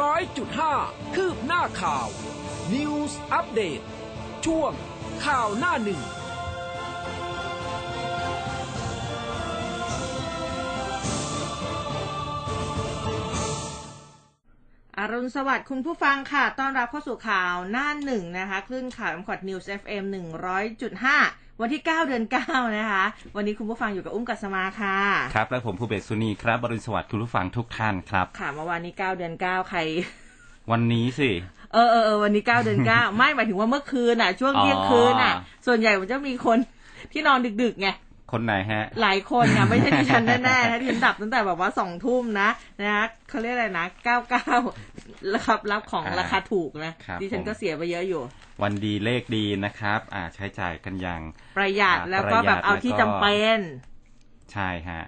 ร้อยจุดห้าคืบหน้าข่าว News Update ช่วงข่าวหน้าหนึ่งอรุณสวัสดิ์คุณผู้ฟังค่ะ ต้อนรับเข้าสู่ข่าวหน้าหนึ่งนะคะ คลื่นข่าว m อ o t News FM 100.5วัน ที่ 9 เดือน 9 นะคะ วันนี้คุณผู้ฟังอยู่กับอุ้มกัสมาค่ะ ครับ และผมภูเบศสุนีครับบรุณสวัสดิ์คุณผู้ฟังทุกท่านครับค่ะเมื่อวานนี้ 9 เดือน 9 ใคร วันนี้สิ เออเออเออวันนี้ 9 เดือน 9 ไม่หมายถึงว่าเมื่อคืนอะ ช่วงเที่ยงคืนอะอ๋อส่วนใหญ่มันจะมีคนที่นอนดึกๆไง คนไหนฮะ หลายคนอะไม่ใช่ดิฉันแน่ๆนะดิฉันดับตั้งแต่แบบว่าสองทุ่มนะนะเขาเรียกอะไรนะเก้าเก้ารับรับของอ่าราคาถูกนะครับดิฉันผมก็เสียไปเยอะอยู่ วันดีเลขดีนะครับ อ่าใช้จ่ายกันอย่าง ประหยัดอ่าแล้วก็แบบเอาที่ประหยัจำดแล้วก็เป็น ใช่ฮะ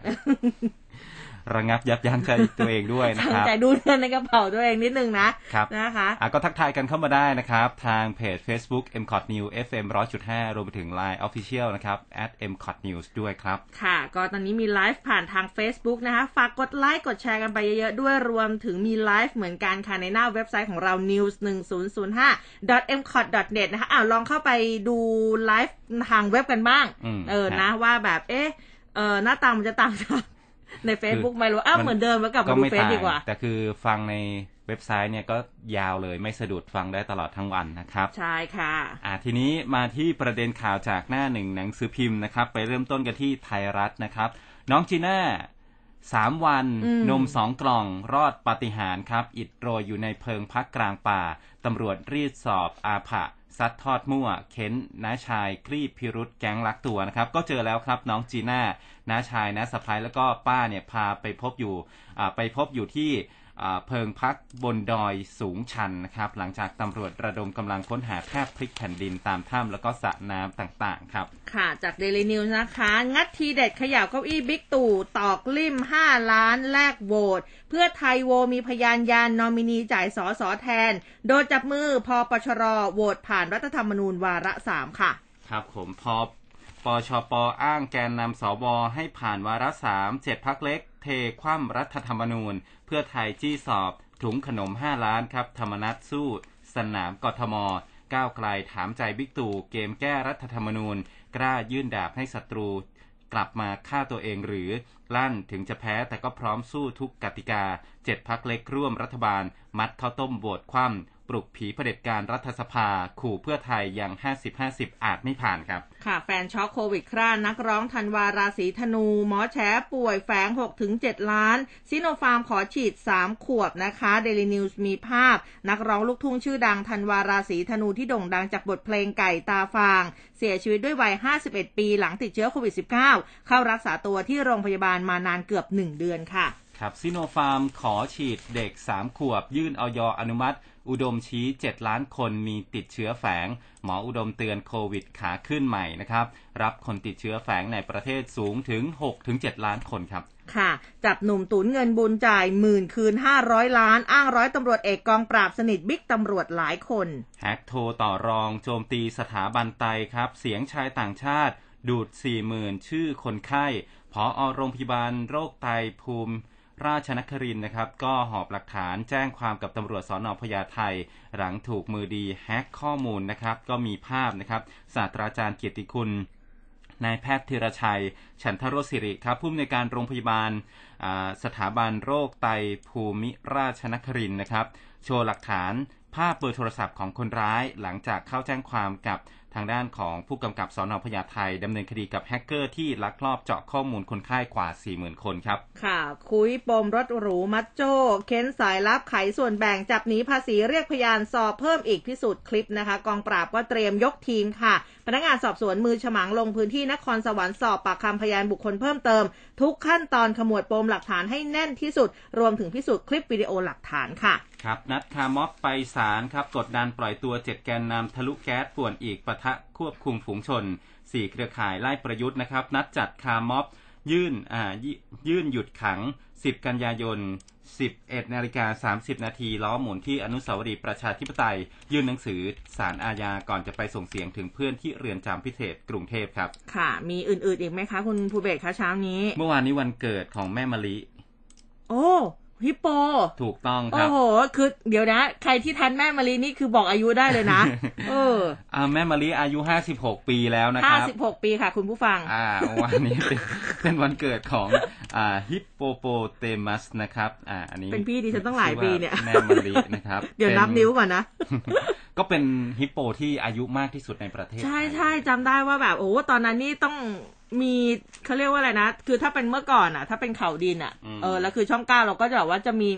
ระงับยับยั้งใจตัวเองด้วยนะตั้คงรับใจดูเงินในกระเป๋าตัวเองนิดนึงนะครับนะคะอะก็ทักทายกันเข้ามาได้นะครับ ทางเพจ Facebook m c o t News FM 100.5 รวมไปถึง Line Official นะครับ at m c o t News ด้วยครับ ค่ะ ก็ตอนนี้มีไลฟ์ผ่านทาง Facebook นะคะ ฝากกดไลค์กดแชร์กันไปเยอะๆ ด้วยรวมถึงมีไลฟ์เหมือนกันค่ะ ในหน้าเว็บไซต์ของเรา news 1 0 0 5 m c o t net นะคะอ้าวลองเข้าไปดูไลฟ์ทางเว็บกันบ้างอืมเออฮะนะว่าแบบเอ๊ะเออหน้าตามันจะต่างจาก ใน Facebook ไหมรู้อ้าวเหมือนเดิมแล้วกลับมาดูไม่เฟซต่างดีกว่า แต่คือฟังในเว็บไซต์เนี่ยก็ยาวเลยไม่สะดุดฟังได้ตลอดทั้งวันนะครับ ใช่ค่ะ อ่าทีนี้มาที่ประเด็นข่าวจากหน้าหนึ่งหนังสือพิมพ์นะครับ ไปเริ่มต้นกันที่ไทยรัฐนะครับ น้องจีน่าสามวันอืมนมสองกล่องรอดปาฏิหาริย์ครับ อิดโรยอยู่ในเพิงพักกลางป่า ตำรวจรีดสอบอาผะ ซัดทอดมั่ว เค้นน้าชายครีบพิรุษแก๊งลักตัวนะครับ ก็เจอแล้วครับน้องจีน่าน้าชายน้าสะพ้ายแล้วก็ป้าเนี่ยพาไปพบอยู่ไปพบอยู่ที่ เพิงพักบนดอยสูงชันนะครับ หลังจากตำรวจระดมกำลังค้นหาแทบพลิกแผ่นดินตามถ้ำแล้วก็สระน้ำต่างๆ ครับ ค่ะจาก Daily News นะคะ งัดทีเด็ดเขย่าเก้าอี้บิ๊กตู่ตอกลิ่ม 5 ล้านแลกโหวตเพื่อไทยโวมีพยานยานนอมินีจ่ายสอสอแทน โดยจับมือพอปชรโหวตผ่านรัฐธรรมนูญวาระ3ค่ะ ครับผมพอป ชปอ้างแกนนำสวให้ผ่านวาระสามเจ็ดพักเล็ก เทคว่ำรัฐธรรมนูญ เพื่อไทยจี้สอบ ถุงขนม5ล้านครับ ธรรมนัตสู้ สนามกทม ก้าวไกลถามใจบิ๊กตู่เกมแก้รัฐธรรมนูญ กล้ายื่นดาบให้ศัตรู กลับมาฆ่าตัวเองหรือ ลั่นถึงจะแพ้แต่ก็พร้อมสู้ทุกกติกาเจ็ดพรรคเล็กร่วมรัฐบาล มัดข้าวต้มโหวตคว่ำ ปลุกผีเผด็จการรัฐสภา ขู่เพื่อไทยย่าง50-50 อาจไม่ผ่านครับ ค่ะแฟนช็อกโควิดคร่านักร้องธันวาราศีธนู หมอแฉป่วยแฝง 6-7 ล้าน ซิโนฟาร์มขอฉีด 3 ขวบนะคะเดลินิวส์มีภาพ นักร้องลูกทุ่งชื่อดังธันวาราศีธนูที่โด่งดังจากบทเพลงไก่ตาฟาง เสียชีวิตด้วยวัย 51 ปีหลังติดเชื้อโควิด -19 เข้ารักษาตัวที่โรงพยาบาลมานานเกือบ 1 เดือนค่ะ ครับซิโนฟาร์มขอฉีดเด็ก 3 ขวบ ยื่นออยอนุมัติ อุดมชี้ 7 ล้านคนมีติดเชื้อแฝง หมออุดมเตือนโควิดขาขึ้นใหม่นะครับ รับคนติดเชื้อแฝงในประเทศสูงถึง 6-7 ล้านคนครับ ค่ะ จับหนุ่มตุนเงินบุญจ่ายหมื่นคืน 500 ล้าน อ้างร้อยตำรวจเอกกองปราบสนิทบิ๊กตำรวจหลายคนแฮกโทรต่อรองโจมตีสถาบันไตครับ เสียงชายต่างชาติ ดูด 40,000 ชื่อคนไข้พออโรงพยาบาลโรคไตภูมิ ราชนครินนะครับ ก็หอบหลักฐานแจ้งความกับตำรวจสอนอพญาไทหลังถูกมือดีแฮกข้อมูลนะครับ ก็มีภาพนะครับศาสตราจารย์เกียรติคุณนายแพทย์ธีรชัย ฉันทโรสิริครับผู้อำนวยการโรงพยาบาลสถาบันโรคไตภูมิราชนครินนะครับ โชว์หลักฐานภาพเบอร์โทรศัพท์ของคนร้ายหลังจากเข้าแจ้งความกับทางด้านของผู้กำกับสอนอพญาไทดำเนินคดีกับแฮกเกอร์ที่ลักลอบเจาะข้อมูลคนไข้กว่า 40,000 คนครับ ค่ะ คุยปมรถหรูมัดโจ้เค้นสายลับไขส่วนแบ่งจับหนีภาษีเรียกพยานสอบเพิ่มอีกพิสูจน์คลิปนะคะ กองปราบก็เตรียมยกทีมค่ะ พนักงานสอบสวนมือฉมังลงพื้นที่นครสวรรค์สอบปากคำพยานบุคคลเพิ่มเติม ทุกขั้นตอนขมวดปมหลักฐานให้แน่นที่สุด รวมถึงพิสูจน์คลิปวิดีโอหลักฐานค่ะ ครับนัดคาร์ม็อบไปศาลครับกดดันปล่อยตัวเจ็ดแกนนำทะลุแก๊สป่วนอีกปะทะควบคุมฝูงชนสี่เครือข่ายไล่ประยุทธ์นะครับ นัดจัดคาร์ม็อบ ยื่นอ่ายิยื่นหยุดขัง 10 กันยายน 11นาฬิกา30 นาทีล้อหมุนที่อนุสาวรีย์ประชาธิปไตย ยื่นหนังสือศาลอาญาก่อนจะไปส่งเสียงถึงเพื่อนที่เรือนจำพิเศษกรุงเทพครับ ค่ะ มีอื่นๆอีกไหมคะ คุณภูเบศคะเช้านี้ เมื่อวานนี้วันเกิดของแม่มะลิ โอ้ ฮิปโป ถูกต้องคโอ้รับโห คือเดี๋ยวนะ ใครที่ทันแม่มารีนี่คือบอกอายุได้เลยนะ เอออ่าแม่มะลิอายุ56ปีแล้วนะคห้ารับสิบหกปีค่ะ คุณผู้ฟัง อ่า วันนี้เป็นเป็นวันเกิดของอ่าฮิปโปโปเตมัสนะครับ อ่า อันนี้ เป็นพี่ดิฉันต้องหลายปีเนี่ยชื่อว่าแม่มะลินะครับ เดี๋ยวนับป็นิ้วก่อนนะ ก็เป็นฮิปโปที่อายุมากที่สุดในประเทศ ใช่ไทยใช่จำได้ว่าแบบโอ้ตอนนั้นนี่ต้อง มีเขาเรียกว่าอะไรนะ คือถ้าเป็นเมื่อก่อนอะ ถ้าเป็นเขาดินอะอืมเออแล้วคือช่องเก้าเราก็จะแบบว่าจะมี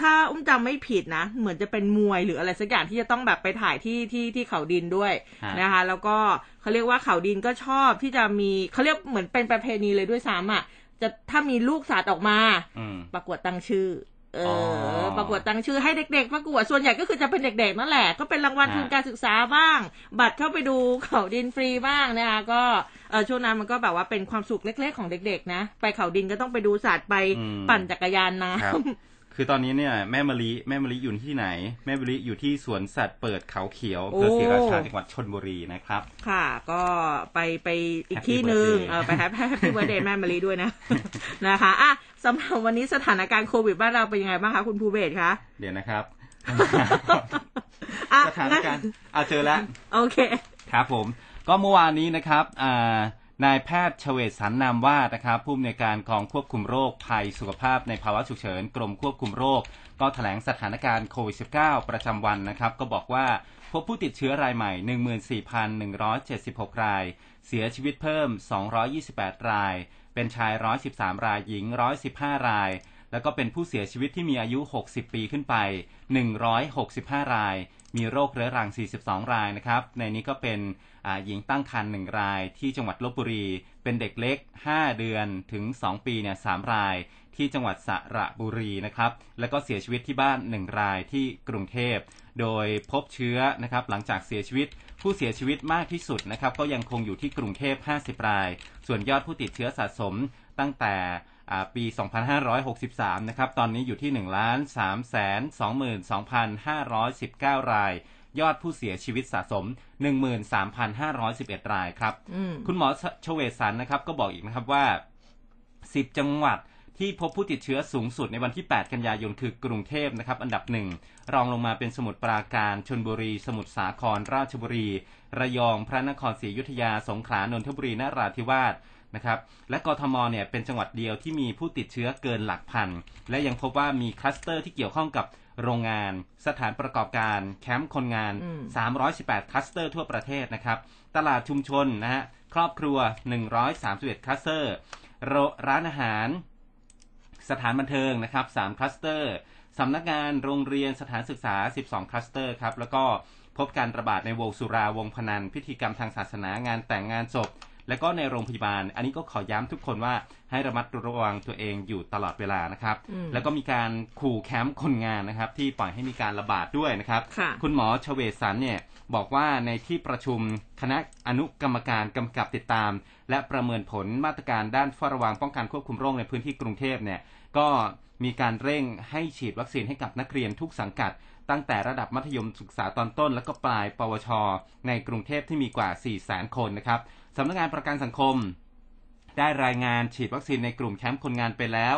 ถ้าอุ้มจำไม่ผิดนะ เหมือนจะเป็นมวยหรืออะไรสักอย่างที่จะต้องแบบไปถ่ายที่ที่ที่เขาดินด้วยฮะนะคะ แล้วก็เขาเรียกว่าเขาดินก็ชอบที่จะมีเขาเรียกเหมือนเป็นประเพณีเลยด้วยซ้ำอะจะถ้ามีลูกสัตว์ออกมาอืมประกวดตั้งชื่อ เอออประกวดตั้งชื่อให้เด็ก ๆ ประกวดส่วนใหญ่ก็คือจะเป็นเด็ก ๆ นั่นแหละ ก็เป็นรางวัลฮะทุนการศึกษาบ้าง บัตรเข้าไปดูเขาดินฟรีบ้างนะคะก็เออช่วงนั้นมันก็แบบว่าเป็นความสุขเล็ก ๆ ของเด็ก ๆ นะ ไปเขาดินก็ต้องไปดูสัตว์ไปอืมปั่นจักรยานน้ครับ คือตอนนี้เนี่ยแม่มะลิแม่มะลิอยู่ที่ไหน แม่มะลิอยู่ที่สวนสัตว์เปิดเขาเขียวอำเภอศรีราชาจังหวัดชลบุรีนะครับำค่ะ ก็ไปไปอีก Happy ที่หนึ่ง birthday เออไปแฮปปี้แฮปปี้เบ r ร์ a เดย์แม่มะลิด้วยนะนะคะอะสำหรับวันนี้สถานการณ์โควิดบ้านเราเป็นยังไงบ้างคะคุณภูเบศคะ เดี๋ยวนะครับอะสถานการณ์อ่าเจอแล้วโอเค ครับผม ก็เมื่อวานนี้นะครับอ่า นายแพทย์เฉวศสันนามวาดนะครับผู้อำนวยการกองควบคุมโรคภัยสุขภาพในภาวะฉุกเฉิน กรมควบคุมโรค ก็แถลงสถานการณ์โควิด -19 ประจำวันนะครับ ก็บอกว่าพบผู้ติดเชื้อรายใหม่ 14,176 ราย เสียชีวิตเพิ่ม 228 ราย เป็นชาย 113 รายหญิง 115 ราย แล้วก็เป็นผู้เสียชีวิตที่มีอายุ 60 ปีขึ้นไป 165 ราย มีโรคเรื้อรัง 42 รายนะครับ ในนี้ก็เป็นหญิงตั้งครรภ์1รายที่จังหวัดลบบุรี เป็นเด็กเล็ก 5 เดือนถึง 2 ปีเนี่ย3รายที่จังหวัดสระบุรีนะครับ แล้วก็เสียชีวิตที่บ้าน 1 รายที่กรุงเทพ โดยพบเชื้อนะครับหลังจากเสียชีวิตผู้เสียชีวิตมากที่สุดนะครับก็ยังคงอยู่ที่กรุงเทพ 50 ราย ส่วนยอดผู้ติดเชื้อสะสมตั้งแต่ ปี 2563 นะครับ ตอนนี้อยู่ที่ 1 3 2 2 2,519 ราย ยอดผู้เสียชีวิตสะสม 13,511 รายครับอืมคุณหมอชเวศสันนะครับ ก็บอกอีกนะครับว่า 10 จังหวัดที่พบผู้ติดเชื้อสูงสุดในวันที่ 8 กันยายน คือกรุงเทพนะครับ อันดับหนึ่ง รองลงมาเป็นสมุทรปราการ ชลบุรี สมุทรสาคร ราชบุรี ระยอง พระนครศรีอยุธยา สงขลา นนทบุรี นราธิวาส นะครับ และกทมเนี่ยเป็นจังหวัดเดียวที่มีผู้ติดเชื้อเกินหลักพัน และยังพบว่ามีคลัสเตอร์ที่เกี่ยวข้องกับโรงงาน สถานประกอบการ แคมป์คนงานอืม318 คลัสเตอร์ทั่วประเทศนะครับ ตลาดชุมชนนะฮะ ครอบครัว 131 คลัสเตอร์โรร้านอาหาร สถานบันเทิงนะครับ 3 คลัสเตอร์ สำนักงาน โรงเรียน สถานศึกษา 12 คลัสเตอร์ครับ แล้วก็พบการระบาดในวงสุราวงพนัน พิธีกรรมทางศาสนางานแต่งงานศพ และก็ในโรงพยาบาล อันนี้ก็ขอย้ำทุกคนว่าให้ระมัดระวังตัวเองอยู่ตลอดเวลานะครับอืมแล้วก็มีการขู่แคมป์คนงานนะครับ ที่ปล่อยให้มีการระบาดด้วยนะครับค่ะคุณหมอชเวสันเนี่ยบอกว่าในที่ประชุมคณะอนุกรรมการกำกับติดตาม และประเมินผลมาตรการด้านเฝ้าระวังป้องกันควบคุมโรคในพื้นที่กรุงเทพเนี่ยก็มีการเร่งให้ฉีดวัคซีนให้กับนักเรียนทุกสังกัด ตั้งแต่ระดับมัธยมศึกษาตอนต้น และก็ปลายปวช ในกรุงเทพที่มีกว่า 4 0 0 0 0 0 คนนะครับ สำนักงานประกันสังคม ได้รายงานฉีดวัคซีนในกลุ่มแคมป์คนงานไปแล้ว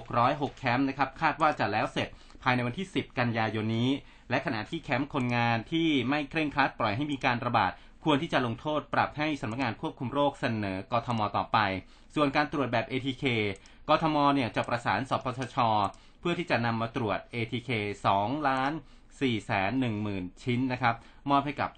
606 แคมป์นะครับ คาดว่าจะแล้วเสร็จภายในวันที่ 10 กันยายนนี้ และขณะที่แคมป์คนงานที่ไม่เคร่งครัดปล่อยให้มีการระบาด ควรที่จะลงโทษปรับให้สำนักงานควบคุมโรคเสนอกทมต่อไป ส่วนการตรวจแบบ ATK กทมเนี่ยจะประสานสปสช เพื่อที่จะนำมาตรวจ ATK 2ล้าน4แสน1หมื่นชิ้นนะครับ มอบให้กับ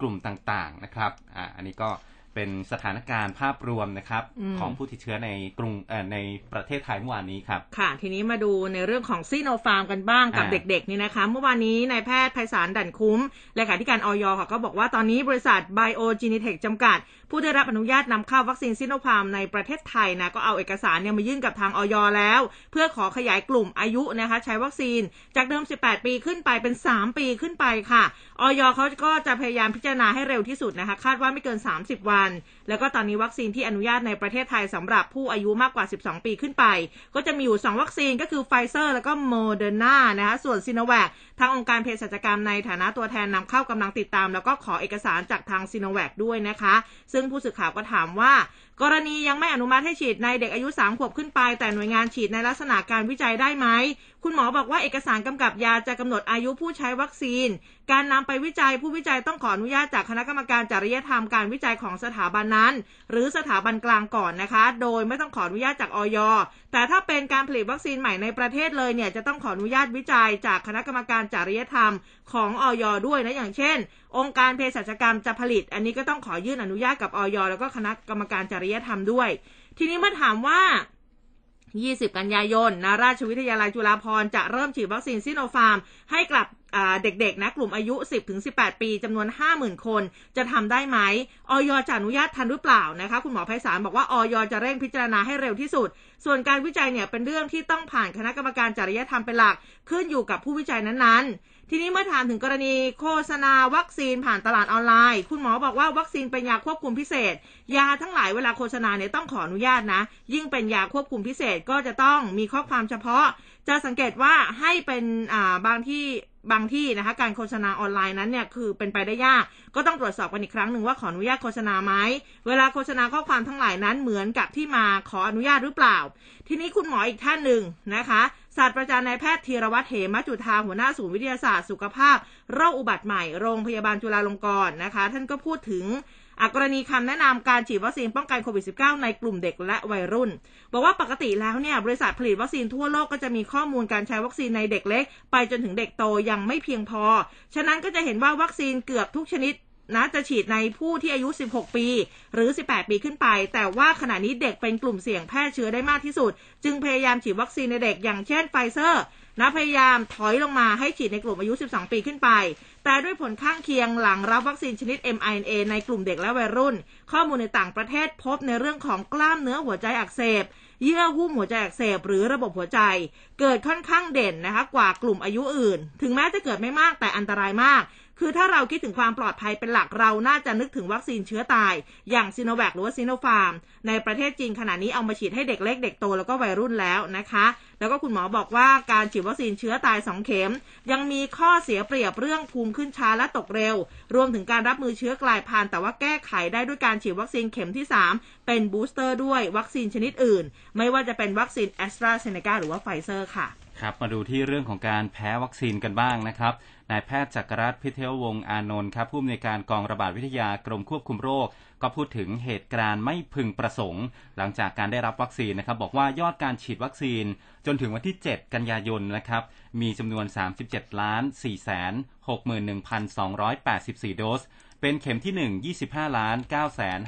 กลุ่มต่างๆนะครับ อ่า อันนี้ก็ เป็นสถานการณ์ภาพรวมนะครับอืมของผู้ติดเชื้อในกรุงเอ่อในประเทศไทยเมื่อวานนี้ครับ ค่ะ ทีนี้มาดูในเรื่องของซีโนฟาร์มกันบ้างกับอ่าเด็กๆนี่นะคะ เมื่อวานนี้นายแพทย์ไพศาลดั่นคุ้มเลขาธิการอย.ค่ะก็บอกว่าตอนนี้บริษัท BioGenetech จำกัด ผู้ได้รับอนุญาตนำเข้าวัคซีนซิโนฟาร์มในประเทศไทยนะก็เอาเอกสารเนี่ยมายื่นกับทางอย.แล้ว เพื่อขอขยายกลุ่มอายุนะคะ ใช้วัคซีนจากเดิม 18 ปีขึ้นไปเป็น 3 ปีขึ้นไปค่ะ อย.เขาก็จะพยายามพิจารณาให้เร็วที่สุดนะคะ คาดว่าไม่เกิน 30 วัน แล้วก็ตอนนี้วัคซีนที่อนุญาตในประเทศไทยสำหรับผู้อายุมากกว่า 12 ปีขึ้นไป ก็จะมีอยู่ 2 วัคซีนก็คือไฟเซอร์แล้วก็โมเดอร์นานะคะส่วนซีโนแวค ทางองค์การเภสัชกรรมในฐานะตัวแทนนำเข้ากำลังติดตาม แล้วก็ขอเอกสารจากทางซีโนแวคด้วยนะคะ ซึ่งผู้สื่อข่าวก็ถามว่า กรณียังไม่อนุมัติให้ฉีดในเด็กอายุ 3 ขวบขึ้นไป แต่หน่วยงานฉีดในลักษณะการวิจัยได้ไหม คุณหมอบอกว่าเอกสารกำกับยาจะกำหนดอายุผู้ใช้วัคซีน การนำไปวิจัยผู้วิจัยต้องขออนุญาตจากคณะกรรมการจริยธรรมการวิจัยของสถาบันนั้น หรือสถาบันกลางก่อนนะคะ โดยไม่ต้องขออนุญาตจากออย แต่ถ้าเป็นการผลิตวัคซีนใหม่ในประเทศเลยเนี่ยจะต้องขออนุญาตวิจัยจากคณะกรรมการจริยธรรมของออยด้วยนะอย่างเช่น องค์การเภสัชกรรมจะผลิต อันนี้ก็ต้องขอยื่นอนุญาตกับออยแล้วก็คณะกรรมการจริยธรรมด้วย ทีนี้เมื่อถามว่า 20 กันยายนนะราชวิทยาลัยจุฬาภรณ์จะเริ่มฉีดวัคซีนซิโนฟาร์มให้กับ เด็กๆนะกลุ่มอายุ 10-18 ปีจำนวน 50,000 คนจะทำได้ไหมออยจะอนุญาตทันหรือเปล่านะคะ คุณหมอไพศาลบอกว่าออยจะเร่งพิจารณาให้เร็วที่สุด ส่วนการวิจัยเนี่ยเป็นเรื่องที่ต้องผ่านคณะกรรมการจริยธรรมเป็นหลัก ขึ้นอยู่กับผู้วิจัยนั้นๆ ทีนี้เมื่อถามถึงกรณีโฆษณาวัคซีนผ่านตลาดออนไลน์ คุณหมอบอกว่าวัคซีนเป็นยาควบคุมพิเศษ ยาทั้งหลายเวลาโฆษณาเนี่ยต้องขออนุญาตนะ ยิ่งเป็นยาควบคุมพิเศษก็จะต้องมีข้อความเฉพาะ จะสังเกตว่าให้เป็นบางที่ บางที่นะคะการโฆษณาออนไลน์นั้นเนี่ยคือเป็นไปได้ยาก ก็ต้องตรวจสอบกันอีกครั้งหนึ่งว่าขออนุญาตโฆษณาไหมเวลาโฆษณาข้อความทั้งหลายนั้นเหมือนกับที่มาขออนุญาตหรือเปล่า ทีนี้คุณหมออีกท่านหนึ่งนะคะศาสตราจารย์นายแพทย์ธีรวัตรเหมจุธาหัวหน้าศูนย์วิทยาศาสตร์สุขภาพโรคอุบัติใหม่โรงพยาบาลจุฬาลงกรณ์นะคะ ท่านก็พูดถึง กรณีคำแนะนำการฉีดวัคซีนป้องกันโควิด -19 ในกลุ่มเด็กและวัยรุ่น บอกว่าปกติแล้วเนี่ยบริษัทผลิตวัคซีนทั่วโลกก็จะมีข้อมูลการใช้วัคซีนในเด็กเล็ก ไปจนถึงเด็กโตยังไม่เพียงพอ ฉะนั้นก็จะเห็นว่าวัคซีนเกือบทุกชนิดนะจะฉีดในผู้ที่อายุ 16 ปี หรือ 18 ปีขึ้นไป แต่ว่าขณะนี้เด็กเป็นกลุ่มเสี่ยงแพร่เชื้อได้มากที่สุด จึงพยายามฉีดวัคซีนในเด็กอย่างเช่นไฟเซอร์ นะพยายามถอยลงมาให้ฉีดในกลุ่มอายุ 12 ปีขึ้นไป แต่ด้วยผลข้างเคียงหลังรับวัคซีนชนิด mRNA ในกลุ่มเด็กและวัยรุ่น ข้อมูลในต่างประเทศพบในเรื่องของกล้ามเนื้อหัวใจอักเสบ เยื่อหุ้มหัวใจอักเสบ หรือระบบหัวใจ เกิดค่อนข้างเด่นนะคะกว่ากลุ่มอายุอื่น ถึงแม้จะเกิดไม่มากแต่อันตรายมาก คือถ้าเราคิดถึงความปลอดภัยเป็นหลักเราน่าจะนึกถึงวัคซีนเชื้อตาย อย่างซีโนแวคหรือว่าซีโนฟาร์ม ในประเทศจีนขณะนี้เอามาฉีดให้เด็กเล็กเด็กโตแล้วก็วัยรุ่นแล้วนะคะ แล้วก็คุณหมอบอกว่าการฉีดวัคซีนเชื้อตาย 2 เข็ม ยังมีข้อเสียเปรียบเรื่องภูมิขึ้นช้าและตกเร็ว รวมถึงการรับมือเชื้อกลายพันธุ์แต่ว่าแก้ไขได้ด้วยการฉีดวัคซีนเข็มที่ 3 เป็นบูสเตอร์ด้วยวัคซีนชนิดอื่น ไม่ว่าจะเป็นวัคซีนแอสตราเซเนกาหรือว่าไฟเซอร์ค่ะครับมาดูที่เรื่องของการแพ้วัคซีนกันบ้างนะครับ นายแพทย์จักรรัตน์พิเทววงศ์อานนท์ครับผู้อำนวยการกองระบาดวิทยากรมควบคุมโรค ก็พูดถึงเหตุการณ์ไม่พึงประสงค์ หลังจากการได้รับวัคซีนนะครับ บอกว่ายอดการฉีดวัคซีน จนถึงวันที่ 7 กันยายนนะครับมีจำนวน 37ล้าน4แสน61,284 โดสเป็นเข็มที่ 1 25ล้าน9แสน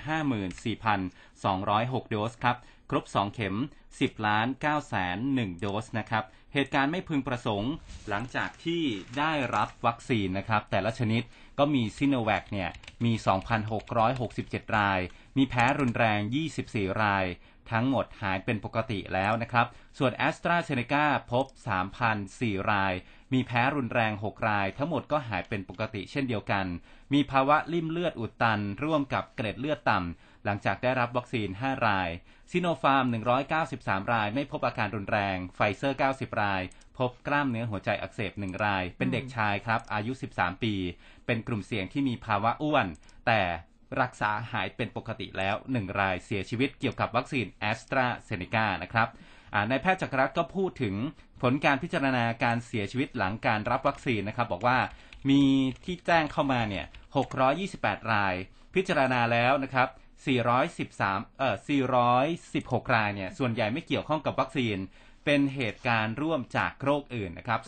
54,206 โดสครับ ครบ 2 เข็ม 10ล้าน9แสน1โดสนะครับ เหตุการณ์ไม่พึงประสงค์หลังจากที่ได้รับวัคซีนนะครับ แต่ละชนิดก็มีซิโนแวคเนี่ยมี 2,667 ราย มีแพ้รุนแรง 24 ราย ทั้งหมดหายเป็นปกติแล้วนะครับ ส่วนแอสตราเซเนกาพบ 3,004 ราย มีแพ้รุนแรง 6 ราย ทั้งหมดก็หายเป็นปกติเช่นเดียวกัน มีภาวะลิ่มเลือดอุดตัน ร่วมกับเกล็ดเลือดต่ำ หลังจากได้รับวัคซีน 5 ราย ซิโนฟาร์ม 193 ราย ไม่พบอาการรุนแรง ไฟเซอร์ 90 ราย พบกล้ามเนื้อหัวใจอักเสบ 1 ราย เป็นเด็กชายครับ อายุ 13 ปี เป็นกลุ่มเสี่ยงที่มีภาวะอ้วน แต่รักษาหายเป็นปกติแล้ว 1 รายเสียชีวิตเกี่ยวกับวัคซีนแอสตราเซเนกานะครับนายแพทย์จักรรัตน์ก็พูดถึงผลการพิจารณาการเสียชีวิตหลังการรับวัคซีนนะครับ บอกว่ามีที่แจ้งเข้ามาเนี่ย 628 ราย พิจารณาแล้วนะครับ 413 เอ่อ 416 รายเนี่ย ส่วนใหญ่ไม่เกี่ยวข้องกับวัคซีน เป็นเหตุการณ์ร่วมจากโรคอื่นนะครับ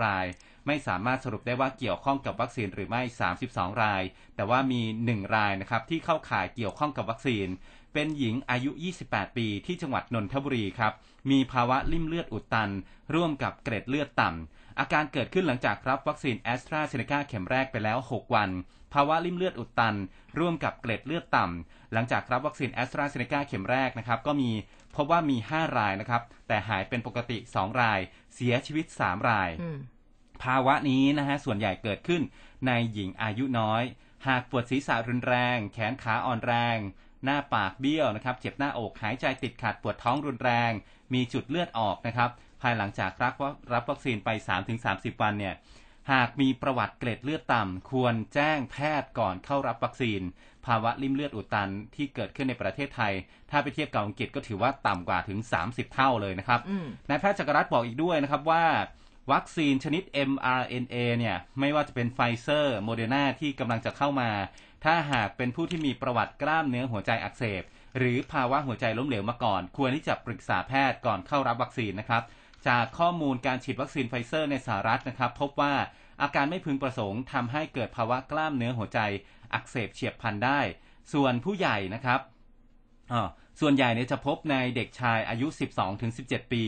249 ราย ไม่สามารถสรุปได้ว่าเกี่ยวข้องกับวัคซีนหรือไม่ 32 ราย แต่ว่ามี 1 รายนะครับที่เข้าข่ายเกี่ยวข้องกับวัคซีน เป็นหญิงอายุ 28 ปีที่จังหวัดนนทบุรีครับ มีภาวะลิ่มเลือดอุดตัน ร่วมกับเกล็ดเลือดต่ำอาการเกิดขึ้นหลังจากรับวัคซีนแอสตราเซเนกาเข็มแรกไปแล้ว 6 วัน ภาวะลิ่มเลือดอุดตัน ร่วมกับเกล็ดเลือดต่ำ หลังจากรับวัคซีนแอสตราเซเนกาเข็มแรกนะครับ ก็มีพบว่ามี 5 รายนะครับ แต่หายเป็นปกติ 2 ราย เสียชีวิต 3 ราย ภาวะนี้นะฮะ ส่วนใหญ่เกิดขึ้นในหญิงอายุน้อย หากปวดศีรษะรุนแรง แขนขาอ่อนแรง หน้าปากเบี้ยวนะครับ เจ็บหน้าอก หายใจติดขัด ปวดท้องรุนแรง มีจุดเลือดออกนะครับ ภายหลังจากรับรับวัคซีนไป 3-30 วันเนี่ย หากมีประวัติเกล็ดเลือดต่ำ ควรแจ้งแพทย์ก่อนเข้ารับวัคซีน ภาวะลิ่มเลือดอุดตันที่เกิดขึ้นในประเทศไทย ถ้าไปเทียบกับอังกฤษก็ถือว่าต่ำกว่าถึง 30 เท่าเลยนะครับอืมนายแพทย์จักรรัตน์บอกอีกด้วยนะครับว่าวัคซีนชนิด mRNA เนี่ย ไม่ว่าจะเป็นไฟเซอร์โมเดอร์นาที่กำลังจะเข้ามา ถ้าหากเป็นผู้ที่มีประวัติกล้ามเนื้อหัวใจอักเสบ หรือภาวะหัวใจล้มเหลวมาก่อน ควรที่จะปรึกษาแพทย์ก่อนเข้ารับวัคซีนนะครับ จากข้อมูลการฉีดวัคซีนไฟเซอร์ในสหรัฐนะครับ พบว่าอาการไม่พึงประสงค์ทำให้เกิดภาวะกล้ามเนื้อหัวใจ อักเสบเฉียบพลันได้ ส่วนผู้ใหญ่นะครับอ่าส่วนใหญ่เนี่ยจะพบในเด็กชายอายุ 12-17 ปี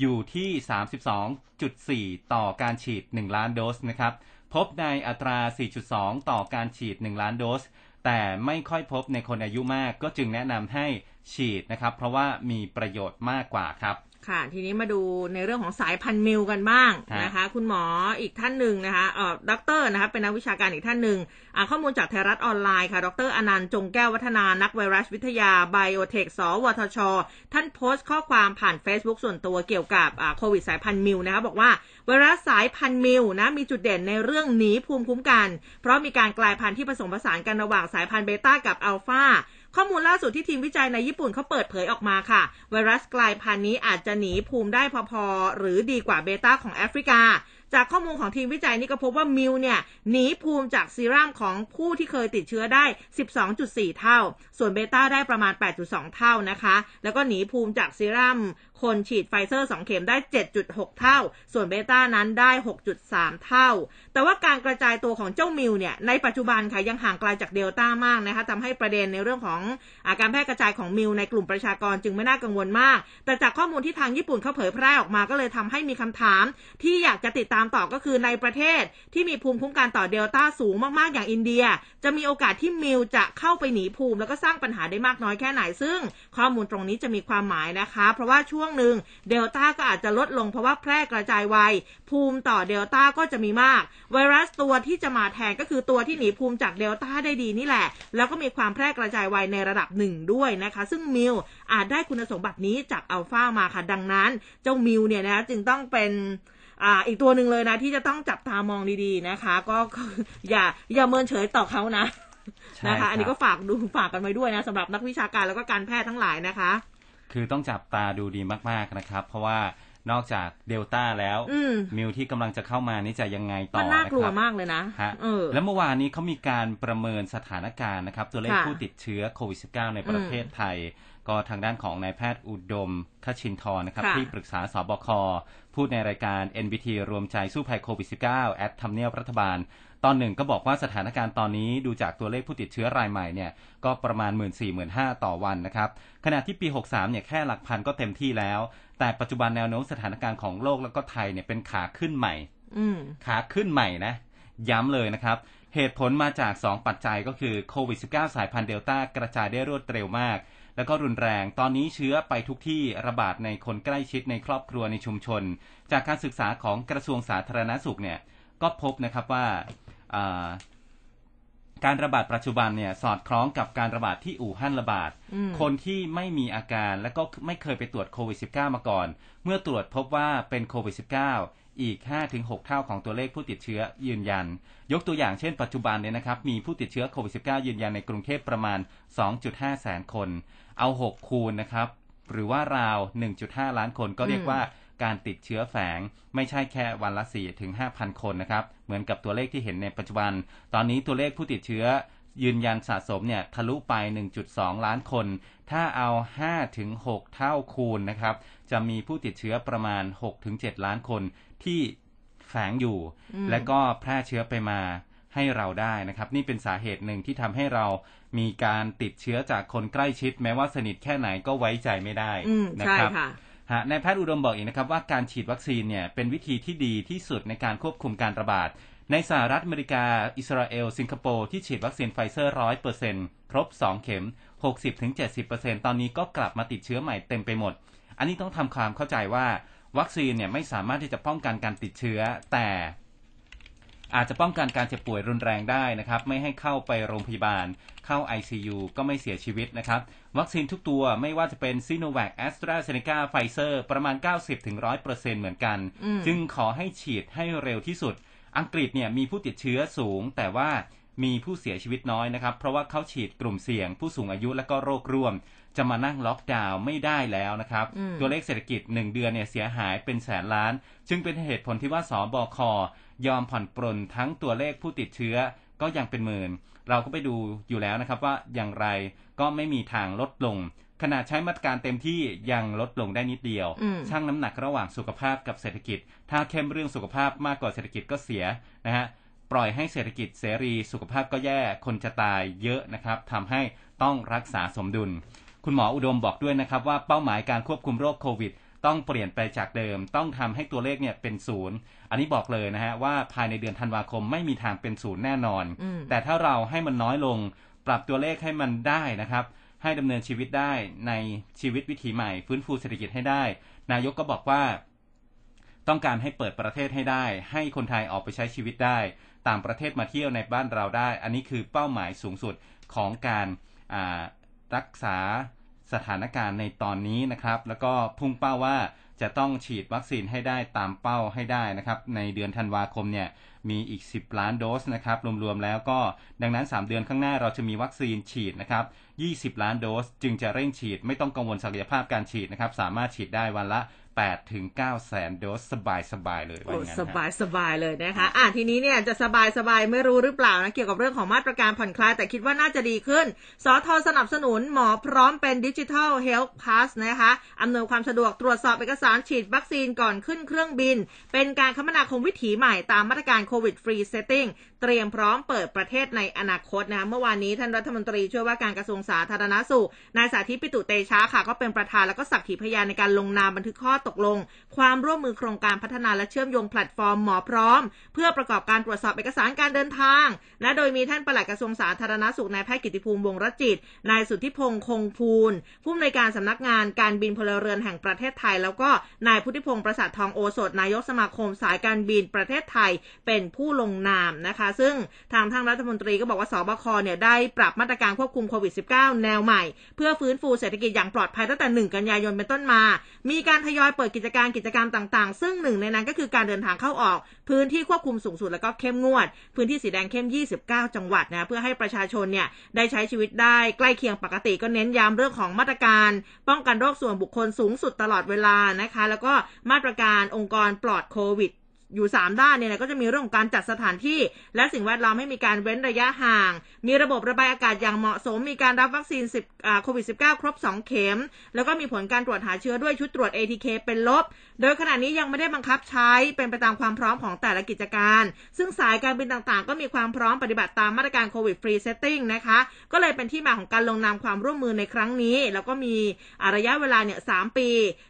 อยู่ที่ 32.4 ต่อการฉีด 1 ล้านโดสนะครับ พบในอัตรา 4.2 ต่อการฉีด 1 ล้านโดส แต่ไม่ค่อยพบในคนอายุมากก็จึงแนะนำให้ฉีดนะครับ เพราะว่ามีประโยชน์มากกว่าครับ ค่ะ ทีนี้มาดูในเรื่องของสายพันธุ์มิวกันบ้างนะคะ คุณหมออีกท่านหนึ่งนะคะเอ่อด็อกเตอร์นะคะเป็นนักวิชาการอีกท่านหนึ่งอ่าข้อมูลจากไทยรัฐออนไลน์ค่ะ ดรอนันต์จงแก้ววัฒนานักไวรัสวิทยาไบโอเทคสวทช ท่านโพสต์ข้อความผ่าน Facebook ส่วนตัวเกี่ยวกับอ่าโควิดสายพันธุ์มิวนะคะบอกว่าไวรัสสายพันธุ์มิวนะมีจุดเด่นในเรื่องหนีภูมิคุ้มกัน เพราะมีการกลายพันธุ์ที่ผสมผสานกันระหว่างสายพันธุ์เบต้ากับอัลฟา ข้อมูลล่าสุดที่ทีมวิจัยในญี่ปุ่นเขาเปิดเผยออกมาค่ะ ไวรัสกลายพันธุ์นี้อาจจะหนีภูมิได้พอๆ หรือดีกว่าเบต้าของแอฟริกา จากข้อมูลของทีมวิจัยนี่ก็พบว่ามิวเนี่ยหนีภูมิจากซีรั่มของผู้ที่เคยติดเชื้อได้ 12.4 เท่า ส่วนเบต้าได้ประมาณ 8.2 เท่านะคะ แล้วก็หนีภูมิจากซีรั่มคนฉีดไฟเซอร์ 2 เข็มได้ 7.6 เท่า ส่วนเบต้านั้นได้ 6.3 เท่า แต่ว่าการกระจายตัวของเจ้ามิวเนี่ยในปัจจุบันค่ะยังห่างไกลจากเดลต้ามากนะคะทำให้ประเด็นในเรื่องของอ่าการแพร่กระจายของมิวในกลุ่มประชากรจึงไม่น่ากังวลมาก แต่จากข้อมูลที่ทางญี่ปุ่นเขาเผยแพร่ออกมาก็เลยทำให้มีคำถาม ที่อยากจะติดตามต่อก็คือในประเทศที่มีภูมิคุ้มกันต่อเดลต้าสูงมาก ๆ อย่างอินเดีย จะมีโอกาสที่มิวจะเข้าไปหนีภูมิ แล้วก็สร้างปัญหาได้มากน้อยแค่ไหน ซึ่งข้อมูลตรงนี้จะมีความหมายนะคะ เพราะว่าช่วงหนึ่งเดลต้าก็อาจจะลดลงเพราะว่าแพร่กระจายไวภูมิต่อเดลต้าก็จะมีมาก ไวรัสตัวที่จะมาแทนก็คือตัวที่หนีภูมิจากเดลต้าได้ดีนี่แหละ แล้วก็มีความแพร่กระจายไวในระดับหนึ่งด้วยนะคะ ซึ่งมิวอาจได้คุณสมบัตินี้จากอัลฟามาค่ะดังนั้น เจ้ามิวเนี่ยนะจึงต้องเป็น อ่า อีกตัวหนึ่งเลยนะ ที่จะต้องจับตามองดีๆนะคะ ก็ก็อย่าอย่าเมินเฉยต่อเขานะใช่นะคะครับอันนี้ก็ฝากดูฝากกันไว้ด้วยนะสำหรับนักวิชาการแล้วก็การแพทย์ทั้งหลายนะคะ คือต้องจับตาดูดีมากๆนะครับ เพราะว่านอกจากเดลต้าแล้วอืมมิวที่กำลังจะเข้ามานี่จะยังไงต่มัอนน่านะกลัควรับมากเลยนะฮะเออแล้วเมื่อวานนี้เขามีการประเมินสถานการณ์นะครับ ตัวเลขค่ะผู้ติดเชื้อโควิด -19 ในประเทศไทย ก็ทางด้านของนายแพทย์อุดมคชินทร์นะครับค่ะที่ปรึกษาสบค พูดในรายการ NBT รวมใจสู้ภัยโควิด -19 แอดทำเนียบรัฐบาล ตอนหนึ่งก็บอกว่าสถานการณ์ตอนนี้ดูจากตัวเลขผู้ติดเชื้อรายใหม่เนี่ยก็ประมาณ 1 4 0 0 0 0 ต่อวันนะครับ ขณะที่ปี 63 เนี่ยแค่หลักพันก็เต็มที่แล้ว แต่ปัจจุบันแนวโน้มสถานการณ์ของโลกแล้วก็ไทยเนี่ยเป็นขาขึ้นใหม่อืมขาขึ้นใหม่นะ ย้ำเลยนะครับเหตุผลมาจาก 2 ปัจจัยก็คือโควิด -19 สายพันธุ์เดลต้ากระจายได้รวดเร็วมาก แล้วก็รุนแรง ตอนนี้เชื้อไปทุกที่ระบาดในคนใกล้ชิดในครอบครัวในชุมชน จากการศึกษาของกระทรวงสาธารณสุขเนี่ยก็พบนะครับว่าอ่าการระบาดปัจจุบันเนี่ยสอดคล้องกับการระบาดที่อู่ฮั่นระบาดอืมคนที่ไม่มีอาการและก็ไม่เคยไปตรวจโควิด -19 มาก่อน เมื่อตรวจพบว่าเป็นโควิด -19 อีก 5-6 เท่าของตัวเลขผู้ติดเชื้อยืนยัน ยกตัวอย่างเช่นปัจจุบันเนี่ยนะครับ มีผู้ติดเชื้อโควิด -19 ยืนยันในกรุงเทพประมาณ 2.5 แสนคน เอา 6 คูณนะครับ หรือว่าราว 1.5 ล้านคนก็เรียกว่าการติดเชื้อแฝงไม่ใช่แค่วันละ4ถึง5,000 คนนะครับ เหมือนกับตัวเลขที่เห็นในปัจจุบัน ตอนนี้ตัวเลขผู้ติดเชื้อ ยืนยันสะสมเนี่ยทะลุไป 1.2 ล้านคน ถ้าเอา5ถึง6เท่าคูณนะครับ จะมีผู้ติดเชื้อประมาณ6ถึง7ล้านคนที่แฝงอยู่อืมและก็แพร่เชื้อไปมาให้เราได้นะครับ นี่เป็นสาเหตุหนึ่งที่ทำให้เรามีการติดเชื้อจากคนใกล้ชิด แม้ว่าสนิทแค่ไหนก็ไว้ใจไม่ได้อืมนะใช่ครับค่ะฮะนายแพทย์อุดมบอกอีกนะครับว่าการฉีดวัคซีนเนี่ยเป็นวิธีที่ดีที่สุดในการควบคุมการระบาด ในสหรัฐอเมริกา อิสราเอล สิงคโปร์ ที่ฉีดวัคซีนไฟเซอร์ร้อยเปอร์เซ็นครบ2เข็ม60-70%ตอนนี้ก็กลับมาติดเชื้อใหม่เต็มไปหมด อันนี้ต้องทำความเข้าใจว่า วัคซีนเนี่ยไม่สามารถที่จะป้องกันการติดเชื้อ แต่อาจจะป้องกันการเจ็บป่วยรุนแรงได้นะครับ ไม่ให้เข้าไปโรงพยาบาล เข้า ICU ก็ไม่เสียชีวิตนะครับ วัคซีนทุกตัวไม่ว่าจะเป็นซิโนแวคแอสตราเซเนกาไฟเซอร์ประมาณ 90-100%เหมือนกันอืมจึงขอให้ฉีดให้เร็วที่สุด อังกฤษเนี่ยมีผู้ติดเชื้อสูง แต่ว่ามีผู้เสียชีวิตน้อยนะครับ เพราะว่าเขาฉีดกลุ่มเสี่ยง ผู้สูงอายุและก็โรคร่วม จะมานั่งล็อกดาวน์ไม่ได้แล้วนะครับอืมตัวเลขเศรษฐกิจ 1 เดือนเนี่ยเสียหายเป็นแสนล้าน จึงเป็นเหตุผลที่ว่าสบคยอมผ่อนปรนทั้งตัวเลขผู้ติดเชื้อก็ยังเป็นหมื่น เราก็ไปดูอยู่แล้วนะครับว่าอย่างไรก็ไม่มีทางลดลง ขนาดใช้มาตรการเต็มที่ยังลดลงได้นิดเดียวอืมชั่งน้ำหนักระหว่างสุขภาพกับเศรษฐกิจ ถ้าเข้มเรื่องสุขภาพมากกว่าเศรษฐกิจก็เสียนะฮะปล่อยให้เศรษฐกิจเสรี สุขภาพก็แย่คนจะตายเยอะนะครับทำให้ต้องรักษาสมดุล คุณหมออุดมบอกด้วยนะครับว่าเป้าหมายการควบคุมโรคโควิดต้องเปลี่ยนไปจากเดิม ต้องทำให้ตัวเลขเนี่ยเป็นศูนย์อันนี้บอกเลยนะฮะว่าภายในเดือนธันวาคมไม่มีทางเป็นศูนย์แน่นอนอืมแต่ถ้าเราให้มันน้อยลง ปรับตัวเลขให้มันได้นะครับ ให้ดำเนินชีวิตได้ในชีวิตวิถีใหม่ ฟื้นฟูเศรษฐกิจให้ได้ นายกก็บอกว่าต้องการให้เปิดประเทศให้ได้ ให้คนไทยออกไปใช้ชีวิตได้ ต่างประเทศมาเที่ยวในบ้านเราได้ อันนี้คือเป้าหมายสูงสุดของการรักษาสถานการณ์ในตอนนี้นะครับ แล้วก็พุ่งเป้าว่าจะต้องฉีดวัคซีนให้ได้ตามเป้าให้ได้นะครับ ในเดือนธันวาคมเนี่ย มีอีก 10 ล้านโดสนะครับรวมๆแล้วก็ดังนั้น 3 เดือนข้างหน้าเราจะมีวัคซีนฉีดนะครับ20 ล้านโดส จึงจะเร่งฉีดไม่ต้องกังวลศักยภาพการฉีดนะครับสามารถฉีดได้วันละ 8ถึง9แสนโดสสบายๆเลยว่าโอ้อย่างนั้นสฮะบายสบายเลยนะคะ อะทีนี้เนี่ยจะสบายสบายไม่รู้หรือเปล่านะเกี่ยวกับเรื่องของมาตรการผ่อนคลายแต่คิดว่าน่าจะดีขึ้น สธสนับสนุนหมอพร้อมเป็น Digital Health Pass นะคะอำนวยความสะดวกตรวจสอบเอกสารฉีดวัคซีนก่อนขึ้นเครื่องบิน เป็นการคมนาคมวิถีใหม่ตามมาตรการ COVID Free Setting เตรียมพร้อมเปิดประเทศในอนาคตนะคะเมื่อวานนี้ท่านรัฐมนตรีช่วยว่าการกระทรวงสาธารณสุขนายสาธิตปิตุเตชะค่ะ ก็เป็นประธานแล้วก็สักขีพยานในการลงนามบันทึกข้อตกลง ความร่วมมือโครงการพัฒนาและเชื่อมโยงแพลตฟอร์มหมอพร้อม เพื่อประกอบการตรวจสอบเอกสารการเดินทางนะโดยมีท่านปลัดกระทรวงสาธารณสุขนายแพทย์กิติภูมิวงรจิตนายสุทธิพงษ์คงภูลผู้อำนวยการสำนักงานการบินพลเรือนแห่งประเทศไทย แล้วก็นายพุทธิพงศ์ประสาททองโอสถนายกสมาคมสายการบินประเทศไทยเป็นผู้ลงนามนะคะซึ่งทางทางรัฐมนตรีก็บอกว่าสบคเนี่ยได้ปรับมาตรการควบคุมโควิด -19 แนวใหม่ เพื่อฟื้นฟูเศรษฐกิจอย่างปลอดภัยตั้งแต่ 1 กันยายนเป็นต้นมา มีการทยอยเปิดกิจการกิจกรรมต่าง ๆ ซึ่งหนึ่งในนั้นก็คือการเดินทางเข้าออก พื้นที่ควบคุมสูงสุดแล้วก็เข้มงวด พื้นที่สีแดงเข้ม 29 จังหวัดนะเพื่อให้ประชาชนเนี่ยได้ใช้ชีวิตได้ใกล้เคียงปกติก็เน้นย้ำเรื่องของมาตรการ ป้องกันโรคส่วนบุคคลสูงสุดตลอดเวลานะคะ แล้วก็มาตรการองค์กรปลอดโควิด อยู่ 3 ด้านเนี่ยก็จะมีเรื่องของการจัดสถานที่ และสิ่งแวดล้อมให้มีการเว้นระยะห่าง มีระบบระบายอากาศอย่างเหมาะสม มีการรับวัคซีน10โควิด -19 ครบ 2 เข็ม แล้วก็มีผลการตรวจหาเชื้อด้วยชุดตรวจ ATK เป็นลบ โดยขณะนี้ยังไม่ได้บังคับใช้เป็นไปตามความพร้อมของแต่ละกิจการ ซึ่งสายการบินต่างๆ ก็มีความพร้อมปฏิบัติตามมาตรการ COVID Free Setting นะคะ ก็เลยเป็นที่มาของการลงนามความร่วมมือในครั้งนี้ แล้วก็มีระยะเวลาเนี่ยสามปี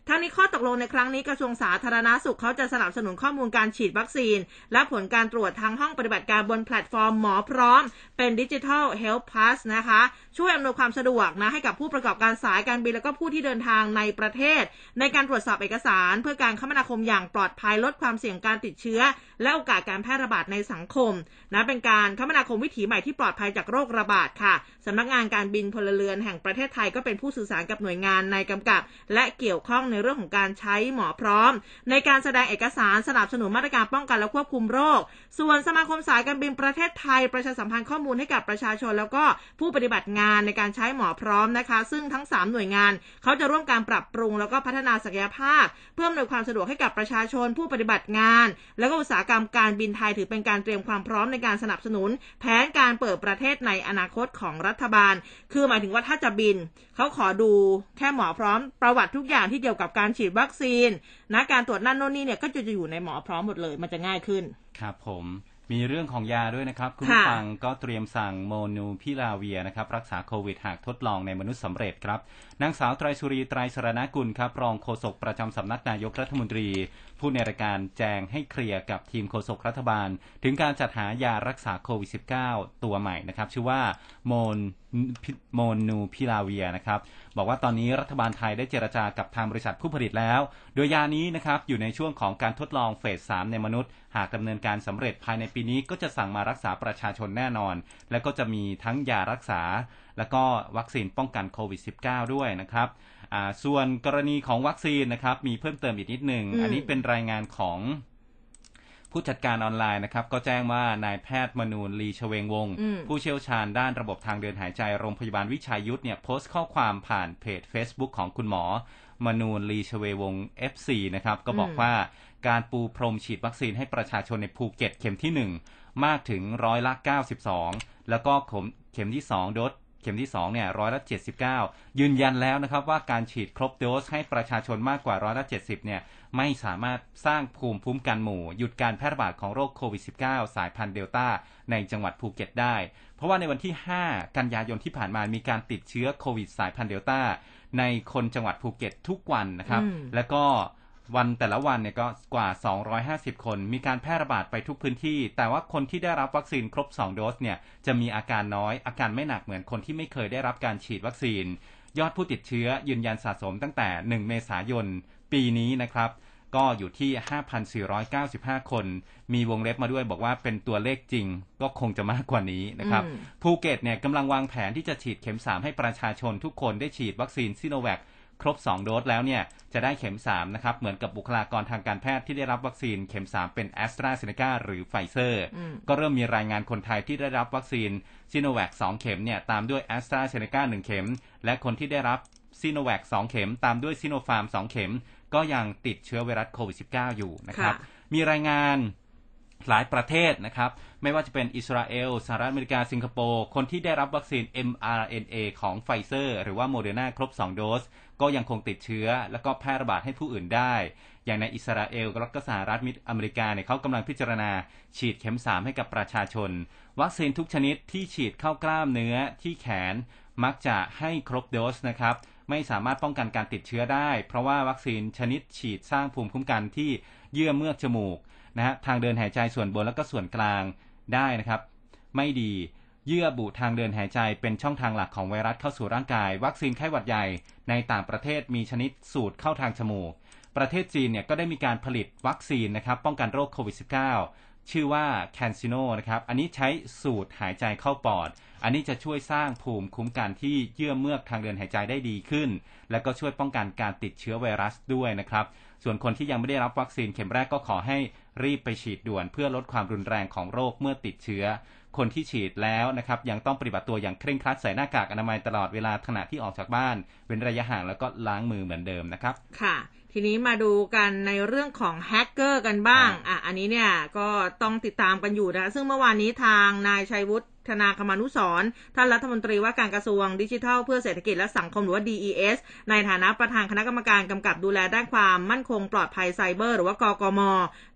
ทั้งนี้ข้อตกลงในครั้งนี้กระทรวงสาธารณสุขเขาจะสนับสนุนข้อมูลการฉีดวัคซีน และผลการตรวจทางห้องปฏิบัติการบนแพลตฟอร์มหมอพร้อม เป็น Digital Health Pass นะคะ ช่วยอำนวยความสะดวกนะให้กับผู้ประกอบการสายการบิน แล้วก็ผู้ที่เดินทางในประเทศ ในการตรวจสอบเอกสาร เพื่อการคมนาคมอย่างปลอดภัยลดความเสี่ยงการติดเชื้อ และโอกาสการแพร่ระบาดในสังคมนะเป็นการคมนาคมวิถีใหม่ที่ปลอดภัยจากโรคระบาดค่ะสำนักงานการบินพลเรือนแห่งประเทศไทยก็เป็นผู้สื่อสารกับหน่วยงานในกำกับ และเกี่ยวข้องในเรื่องของการใช้หมอพร้อม ในการแสดงเอกสารสนับสนุนมาตรการป้องกันและควบคุมโรค ส่วนสมาคมสายการบินประเทศไทย ประชาสัมพันธ์ข้อมูลให้กับประชาชน แล้วก็ผู้ปฏิบัติงานในการใช้หมอพร้อมนะคะ ซึ่งทั้ง 3 หน่วยงาน เขาจะร่วมการปรับปรุง แล้วก็พัฒนาศักยภาพ เพื่ออำนวยความสะดวกให้กับประชาชนผู้ปฏิบัติงาน แล้วก็อุตสาหกรรมการบินไทยถือเป็นการเตรียมความพร้อมในการสนับสนุน แผนการเปิดประเทศในอนาคตของรัฐบาล คือหมายถึงว่าถ้าจะบิน เขาขอดูแค่หมอพร้อม ประวัติทุกอย่างที่เกี่ยวกับการฉีดวัคซีนนะการตรวจนั่นโน่นนี่เนี่ยก็จะอยู่ในหมอพร้อมหมดเลย มันจะง่ายขึ้น ครับผมมีเรื่องของยาด้วยนะครับ คุณค่ะผู้ฟังก็เตรียมสั่งโมนูพิลาเวียนะครับ รักษาโควิดหากทดลองในมนุษย์สำเร็จครับ นางสาวไตรสุรีไตรสรณกุลครับรองโฆษกประจำสำนักนายกรัฐมนตรี ผู้ในรายการแจงให้เคลียร์กับทีมโฆษกรัฐบาล ถึงการจัดหายารักษาโควิด -19 ตัวใหม่นะครับ ชื่อว่าโมนโมนูพิลาเวียนะครับ บอกว่าตอนนี้รัฐบาลไทยได้เจรจากับทางบริษัทผู้ผลิตแล้ว โดยยานี้นะครับอยู่ในช่วงของการทดลองเฟส 3 ในมนุษย์ หากดำเนินการสำเร็จภายในปีนี้ก็จะสั่งมารักษาประชาชนแน่นอน และก็จะมีทั้งยารักษา แล้วก็วัคซีนป้องกันโควิด -19 ด้วยนะครับอ่าส่วนกรณีของวัคซีนนะครับ มีเพิ่มเติมอีกนิดหนึ่งอืมอันนี้เป็นรายงานของผู้จัดการออนไลน์นะครับ ก็แจ้งว่านายแพทย์มนูนลีชเวงวงศ์อืมผู้เชี่ยวชาญด้านระบบทางเดินหายใจโรงพยาบาลวิชัยยุทธเนี่ยโพสต์ข้อความผ่านเพจ Facebook ของคุณหมอ มนูนลีชเววงศ์ FC นะครับ ก็บอกอืมว่าการปูพรมฉีดวัคซีนให้ประชาชนในภูเก็ตเข็มที่ 1 มากถึงร้อยละ 92 แล้วก็เข็มเข็มที่ 2 โดส เข็มที่2เนี่ยร้อยละ79 ยืนยันแล้วนะครับว่าการฉีดครบโดสให้ประชาชนมากกว่าร้อยละ70เนี่ยไม่สามารถสร้างภูมิคุ้มกันหมู่ หยุดการแพร่ระบาดของโรคโควิด -19 สายพันธุ์เดลต้าในจังหวัดภูเก็ตได้ เพราะว่าในวันที่ 5 กันยายนที่ผ่านมามีการติดเชื้อโควิดสายพันธุ์เดลต้าในคนจังหวัดภูเก็ตทุกวันนะครับอืมแล้วก็ วันแต่ละวันเนี่ยก็กว่า 250 คน มีการแพร่ระบาดไปทุกพื้นที่ แต่ว่าคนที่ได้รับวัคซีนครบ 2 โดสเนี่ยจะมีอาการน้อย อาการไม่หนักเหมือนคนที่ไม่เคยได้รับการฉีดวัคซีน ยอดผู้ติดเชื้อยืนยันสะสมตั้งแต่ 1 เมษายน ปีนี้นะครับก็อยู่ที่ 5,495 คน มีวงเล็บมาด้วยบอกว่าเป็นตัวเลขจริง ก็คงจะมากกว่านี้นะครับอืมภูเก็ตเนี่ยกำลังวางแผนที่จะฉีดเข็ม 3 ให้ประชาชนทุกคนได้ฉีดวัคซีนซิโนแวค ครบ 2 โดสแล้วเนี่ยจะได้เข็ม 3 นะครับ เหมือนกับบุคลากรทางการแพทย์ที่ได้รับวัคซีนเข็ม 3 เป็นแอสตราเซเนกาหรือไฟเซอร์อืมก็เริ่มมีรายงานคนไทยที่ได้รับวัคซีนซิโนแวค2เข็มเนี่ยตามด้วยแอสตราเซเนกา1เข็ม และคนที่ได้รับซิโนแวค2เข็ม ตามด้วยซิโนฟาร์ม2เข็ม ก็ยังติดเชื้อไวรัสโควิด -19 อยู่นะครับค่ะมีรายงาน หลายประเทศนะครับ ไม่ว่าจะเป็นอิสราเอลสหรัฐอเมริกาสิงคโปร์คนที่ได้รับวัคซีน mRNA ของไฟเซอร์ หรือว่าโมเดอร์นาครบ 2 โดส ก็ยังคงติดเชื้อ แล้วก็แพร่ระบาดให้ผู้อื่นได้ อย่างในอิสราเอลและก็สหรัฐอเมริกาเนี่ยเขากำลังพิจารณา ฉีดเข็ม 3 ให้กับประชาชน วัคซีนทุกชนิดที่ฉีดเข้ากล้ามเนื้อที่แขนมักจะให้ครบโดสนะครับไม่สามารถป้องกันการติดเชื้อได้ เพราะว่าวัคซีนชนิดฉีดสร้างภูมิคุ้มกันที่เยื่อเมือกจมูก นะฮะทางเดินหายใจส่วนบนแล้วก็ส่วนกลางได้นะครับ ไม่ดีเยื่อบุทางเดินหายใจเป็นช่องทางหลักของไวรัสเข้าสู่ร่างกาย วัคซีนไข้หวัดใหญ่ในต่างประเทศมีชนิดสูตรเข้าทางจมูก ประเทศจีนเนี่ยก็ได้มีการผลิตวัคซีนนะครับ ป้องกันโรคโควิด -19 ชื่อว่าแคนซิโนนะครับ อันนี้ใช้สูตรหายใจเข้าปอด อันนี้จะช่วยสร้างภูมิคุ้มกันที่เยื่อเมือกทางเดินหายใจได้ดีขึ้น และก็ช่วยป้องกันการติดเชื้อไวรัสด้วยนะครับ ส่วนคนที่ยังไม่ได้รับวัคซีนเข็มแรกก็ขอให้รีบไปฉีดด่วน เพื่อลดความรุนแรงของโรคเมื่อติดเชื้อ คนที่ฉีดแล้วนะครับยังต้องปฏิบัติตัวอย่างเคร่งครัดใส่หน้ากากอนามัยตลอดเวลาขณะที่ออกจากบ้าน เว้นระยะห่างแล้วก็ล้างมือเหมือนเดิมนะครับ ค่ะ ทีนี้มาดูกันในเรื่องของแฮกเกอร์กันบ้างอะอันนี้เนี่ยก็ต้องติดตามกันอยู่นะซึ่งเมื่อวานนี้ทางนายชัยวุฒิ ธนาคมานุสรท่านรัฐมนตรีว่าการกระทรวงดิจิทัล เพื่อเศรษฐกิจและสังคมหรือว่า DES ในฐานะประธานคณะกรรมการกำกับดูแลด้านความมั่นคงปลอดภัยไซเบอร์ หรือว่ากกม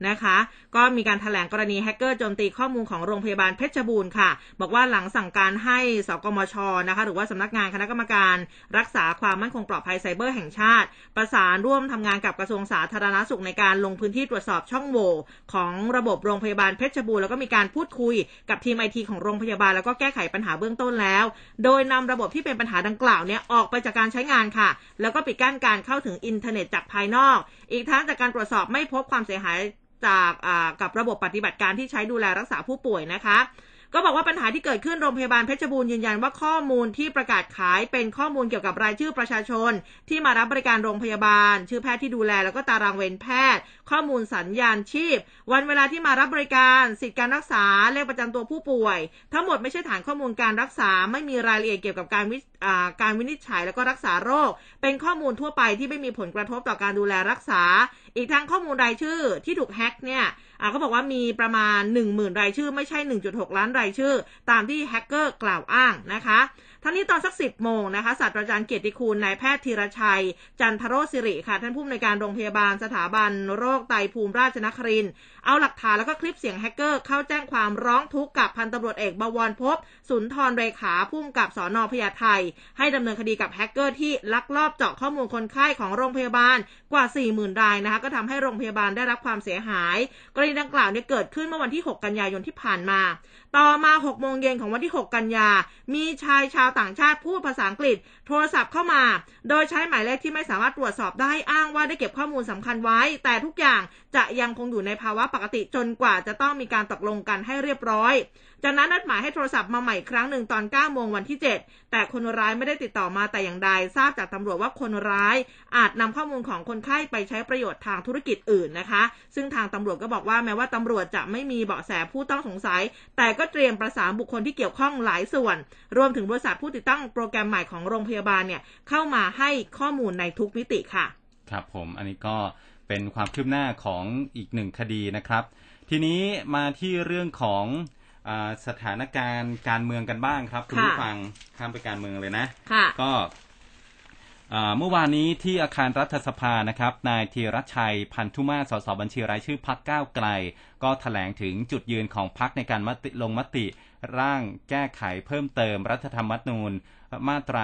นะคะ ก็มีการแถลงกรณีแฮกเกอร์โจมตีข้อมูลของโรงพยาบาลเพชรบูรณ์ค่ะ บอกว่าหลังสั่งการให้สกมชนะคะหรือว่าสำนักงานคณะกรรมการรักษาความมั่นคงปลอดภัยไซเบอร์แห่งชาติ ประสานร่วมทำงานกับกระทรวงสาธารณสุขในการลงพื้นที่ตรวจสอบช่องโหว่ของระบบโรงพยาบาลเพชรบูรณ์แล้วก็มีการพูดคุยกับทีมไอทีของโรงพยาบาลแล้วก็แก้ไขปัญหาเบื้องต้นแล้ว โดยนำระบบที่เป็นปัญหาดังกล่าวเนี่ยออกไปจากการใช้งานค่ะ แล้วก็ปิดกั้นการเข้าถึงอินเทอร์เน็ตจากภายนอก อีกทั้งจากการตรวจสอบไม่พบความเสียหายจากกับระบบปฏิบัติการที่ใช้ดูแลรักษาผู้ป่วยนะคะ ก็บอกว่าปัญหาที่เกิดขึ้นโรงพยาบาลเพชรบูรณ์ยืนยันว่าข้อมูลที่ประกาศขายเป็นข้อมูลเกี่ยวกับรายชื่อประชาชน ที่มารับบริการโรงพยาบาล ชื่อแพทย์ที่ดูแลแล้วก็ตารางเวรแพทย์ ข้อมูลสัญญาณชีพ วันเวลาที่มารับบริการ สิทธิการรักษาเลขประจำตัวผู้ป่วย ทั้งหมดไม่ใช่ฐานข้อมูลการรักษาไม่มีรายละเอียดเกี่ยวกับการวิการวินิจฉัยแล้วก็รักษาโรค เป็นข้อมูลทั่วไปที่ไม่มีผลกระทบต่อการดูแลรักษา อีกทั้งข้อมูลรายชื่อที่ถูกแฮ็กเนี่ยอ่าเขาบอกว่ามีประมาณ 1 0,000 รายชื่อไม่ใช่ 1.6 ล้านรายชื่อ ตามที่แฮกเกอร์กล่าวอ้างนะคะท่านนี้ตอนสัก10โมงนะคะศาสตราจารย์เกียรติคุณนายแพทย์ธีรชัย ฉันทโรจน์ศิริค่ะ ท่านผู้อำนวยการโรงพยาบาลสถาบันโรคไตภูมิราชนครินทร์ เอาหลักฐานแล้วก็คลิปเสียงแฮกเกอร์เข้าแจ้งความร้องทุกข์กับพันตำรวจเอกบวรพบสุนทรเรขาผู้กำกับสอนอพญาไทให้ดำเนินคดีกับแฮกเกอร์ที่ลักลอบเจาะข้อมูลคนไข้ของโรงพยาบาลกว่า 40,000 รายนะคะก็ทำให้โรงพยาบาลได้รับความเสียหาย กรณีดังกล่าวเนี่ยเกิดขึ้นเมื่อวันที่ 6 กันยายนที่ผ่านมา ต่อมา 6 โมงเย็นของวันที่ 6 กันยา มีชายชาวต่างชาติพูดภาษาอังกฤษโทรศัพท์เข้ามา โดยใช้หมายเลขที่ไม่สามารถตรวจสอบได้อ้างว่าได้เก็บข้อมูลสำคัญไว้ แต่ทุกอย่างจะยังคงอยู่ในภาวะปกติจนกว่าจะต้องมีการตกลงกันให้เรียบร้อย จากนั้นนัดหมายให้โทรศัพท์มาใหม่อีกครั้งหนึ่งตอน9โมงวันที่ 7 แต่คนร้ายไม่ได้ติดต่อมาแต่อย่างใด ทราบจากตำรวจว่าคนร้ายอาจนำข้อมูลของคนไข้ไปใช้ประโยชน์ทางธุรกิจอื่นนะคะ ซึ่งทางตำรวจก็บอกว่าแม้ว่าตำรวจจะไม่มีเบาะแสผู้ต้องสงสัย แต่ก็เตรียมประสานบุคคลที่เกี่ยวข้องหลายส่วน รวมถึงบริษัทผู้ติดตั้งโปรแกรมใหม่ของโรงพยาบาลเนี่ยเข้ามาให้ข้อมูลในทุกมิติค่ะ ครับผมอันนี้ก็เป็นความคืบหน้าของอีกหนึ่งคดีนะครับ ทีนี้มาที่เรื่องของ สถานการณ์การเมืองกันบ้างครับคุณค่ะผู้ฟังข้ามไปการเมืองเลยนะค่ะก็อ่าเมื่อวานนี้ที่อาคารรัฐสภานะครับนายธีรชัยพันธุมาสสบัญชีรายชื่อพักก้าวไกล ก็ถแถลงถึงจุดยืนของพักในการมติลงมติ ร่างแก้ไขเพิ่มเติมรัฐธรรมนูญ มาตรา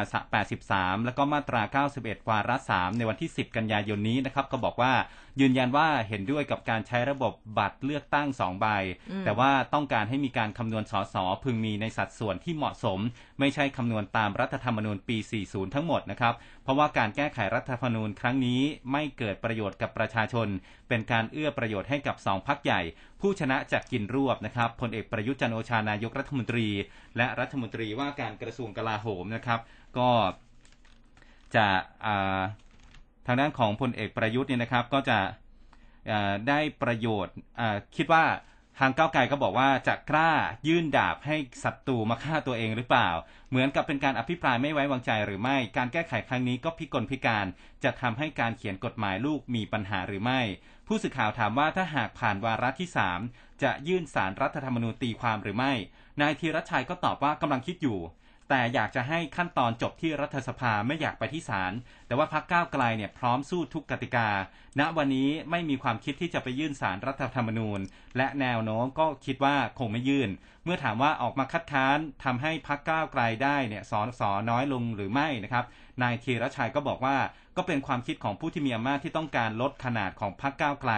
83 แล้วก็มาตรา 91 วาระ 3 ในวันที่ 10 กันยายนนี้นะครับ ก็บอกว่ายืนยันว่าเห็นด้วยกับการใช้ระบบบัตรเลือกตั้ง2ใบอืมแต่ว่าต้องการให้มีการคำนวณสสพึงมีในสัดส่วนที่เหมาะสม ไม่ใช่คำนวณตามรัฐธรรมนูญปี 40 ทั้งหมดนะครับ เพราะว่าการแก้ไขรัฐธรรมนูญครั้งนี้ไม่เกิดประโยชน์กับประชาชน เป็นการเอื้อประโยชน์ให้กับสองพักใหญ่ ผู้ชนะจะกินรวบนะครับพลเอกประยุทธ์จันทร์โอชานายกรัฐมนตรี และรัฐมนตรีว่าการกระทรวงกลาโหมนะครับ ก็จะอ่า ทางด้านของพลเอกประยุทธ์เนี่ยนะครับก็จะได้ประโยชน์คิดว่าทางก้าวไกลก็บอกว่าจะกล้ายื่นดาบให้ศัตรูมาฆ่าตัวเองหรือเปล่า เหมือนกับเป็นการอภิปรายไม่ไว้วางใจหรือไม่ การแก้ไขครั้งนี้ก็พิกลพิการ จะทำให้การเขียนกฎหมายลูกมีปัญหาหรือไม่ ผู้สื่อข่าวถามว่าถ้าหากผ่านวาระที่ 3 จะยื่นสารรัฐธรรมนูญตีความหรือไม่ นายธีรชัยก็ตอบว่ากำลังคิดอยู่ แต่อยากจะให้ขั้นตอนจบที่รัฐสภาไม่อยากไปที่ศาลแต่ว่าพักก้าวไกลเนี่ยพร้อมสู้ทุกกติกา ณวันนี้ไม่มีความคิดที่จะไปยื่นสารรัฐธรรมนูญ และแนวโน้มก็คิดว่าคงไม่ยื่น เมื่อถามว่าออกมาคัดค้านทำให้พักก้าวไกลได้เนี่ยสอสอน้อยลงหรือไม่นะครับนายธีรชัยก็บอกว่าก็เป็นความคิดของผู้ที่มีอำนาจที่ต้องการลดขนาดของพักก้าวไกล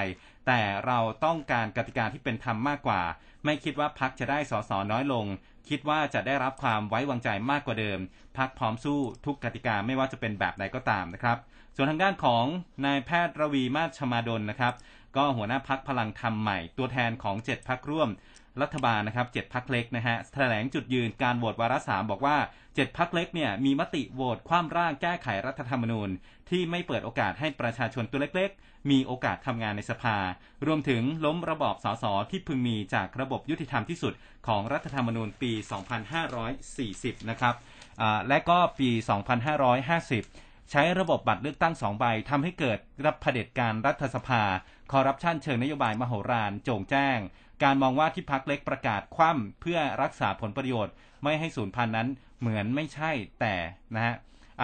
แต่เราต้องการกติกาที่เป็นธรรมมากกว่า ไม่คิดว่าพักจะได้สอสอน้อยลง คิดว่าจะได้รับความไว้วางใจมากกว่าเดิมพักพร้อมสู้ทุกกติกาไม่ว่าจะเป็นแบบใดก็ตามนะครับ ส่วนทางด้านของนายแพทย์ระวีมาชมาดลนะครับ ก็หัวหน้าพักพลังธรรมใหม่ ตัวแทนของ 7 พักร่วม รัฐบาลนะครับเจ็ดพักเล็กนะฮะแถลงจุดยืนการโหวตวาระสามบอกว่าเจ็ดพักเล็กเนี่ยมีมติโหวตคว่ำร่างแก้ไขรัฐธรรมนูญ ที่ไม่เปิดโอกาสให้ประชาชนตัวเล็กๆ มีโอกาสทำงานในสภา รวมถึงล้มระบอบสสที่พึงมีจากระบบยุติธรรมที่สุดของรัฐธรรมนูญปี 2540 นะครับและก็ปี 2550ใช้ระบบบัตรเลือกตั้งสองใบทำให้เกิดรับเผด็จการรัฐสภา คอร์รัปชันเชิงนโยบายมโหฬารโจงแจ้ง การมองว่าที่พักเล็กประกาศคว่ำเพื่อรักษาผลประโยชน์ ไม่ให้สูญพันธุ์นั้นเหมือนไม่ใช่แต่นะฮะ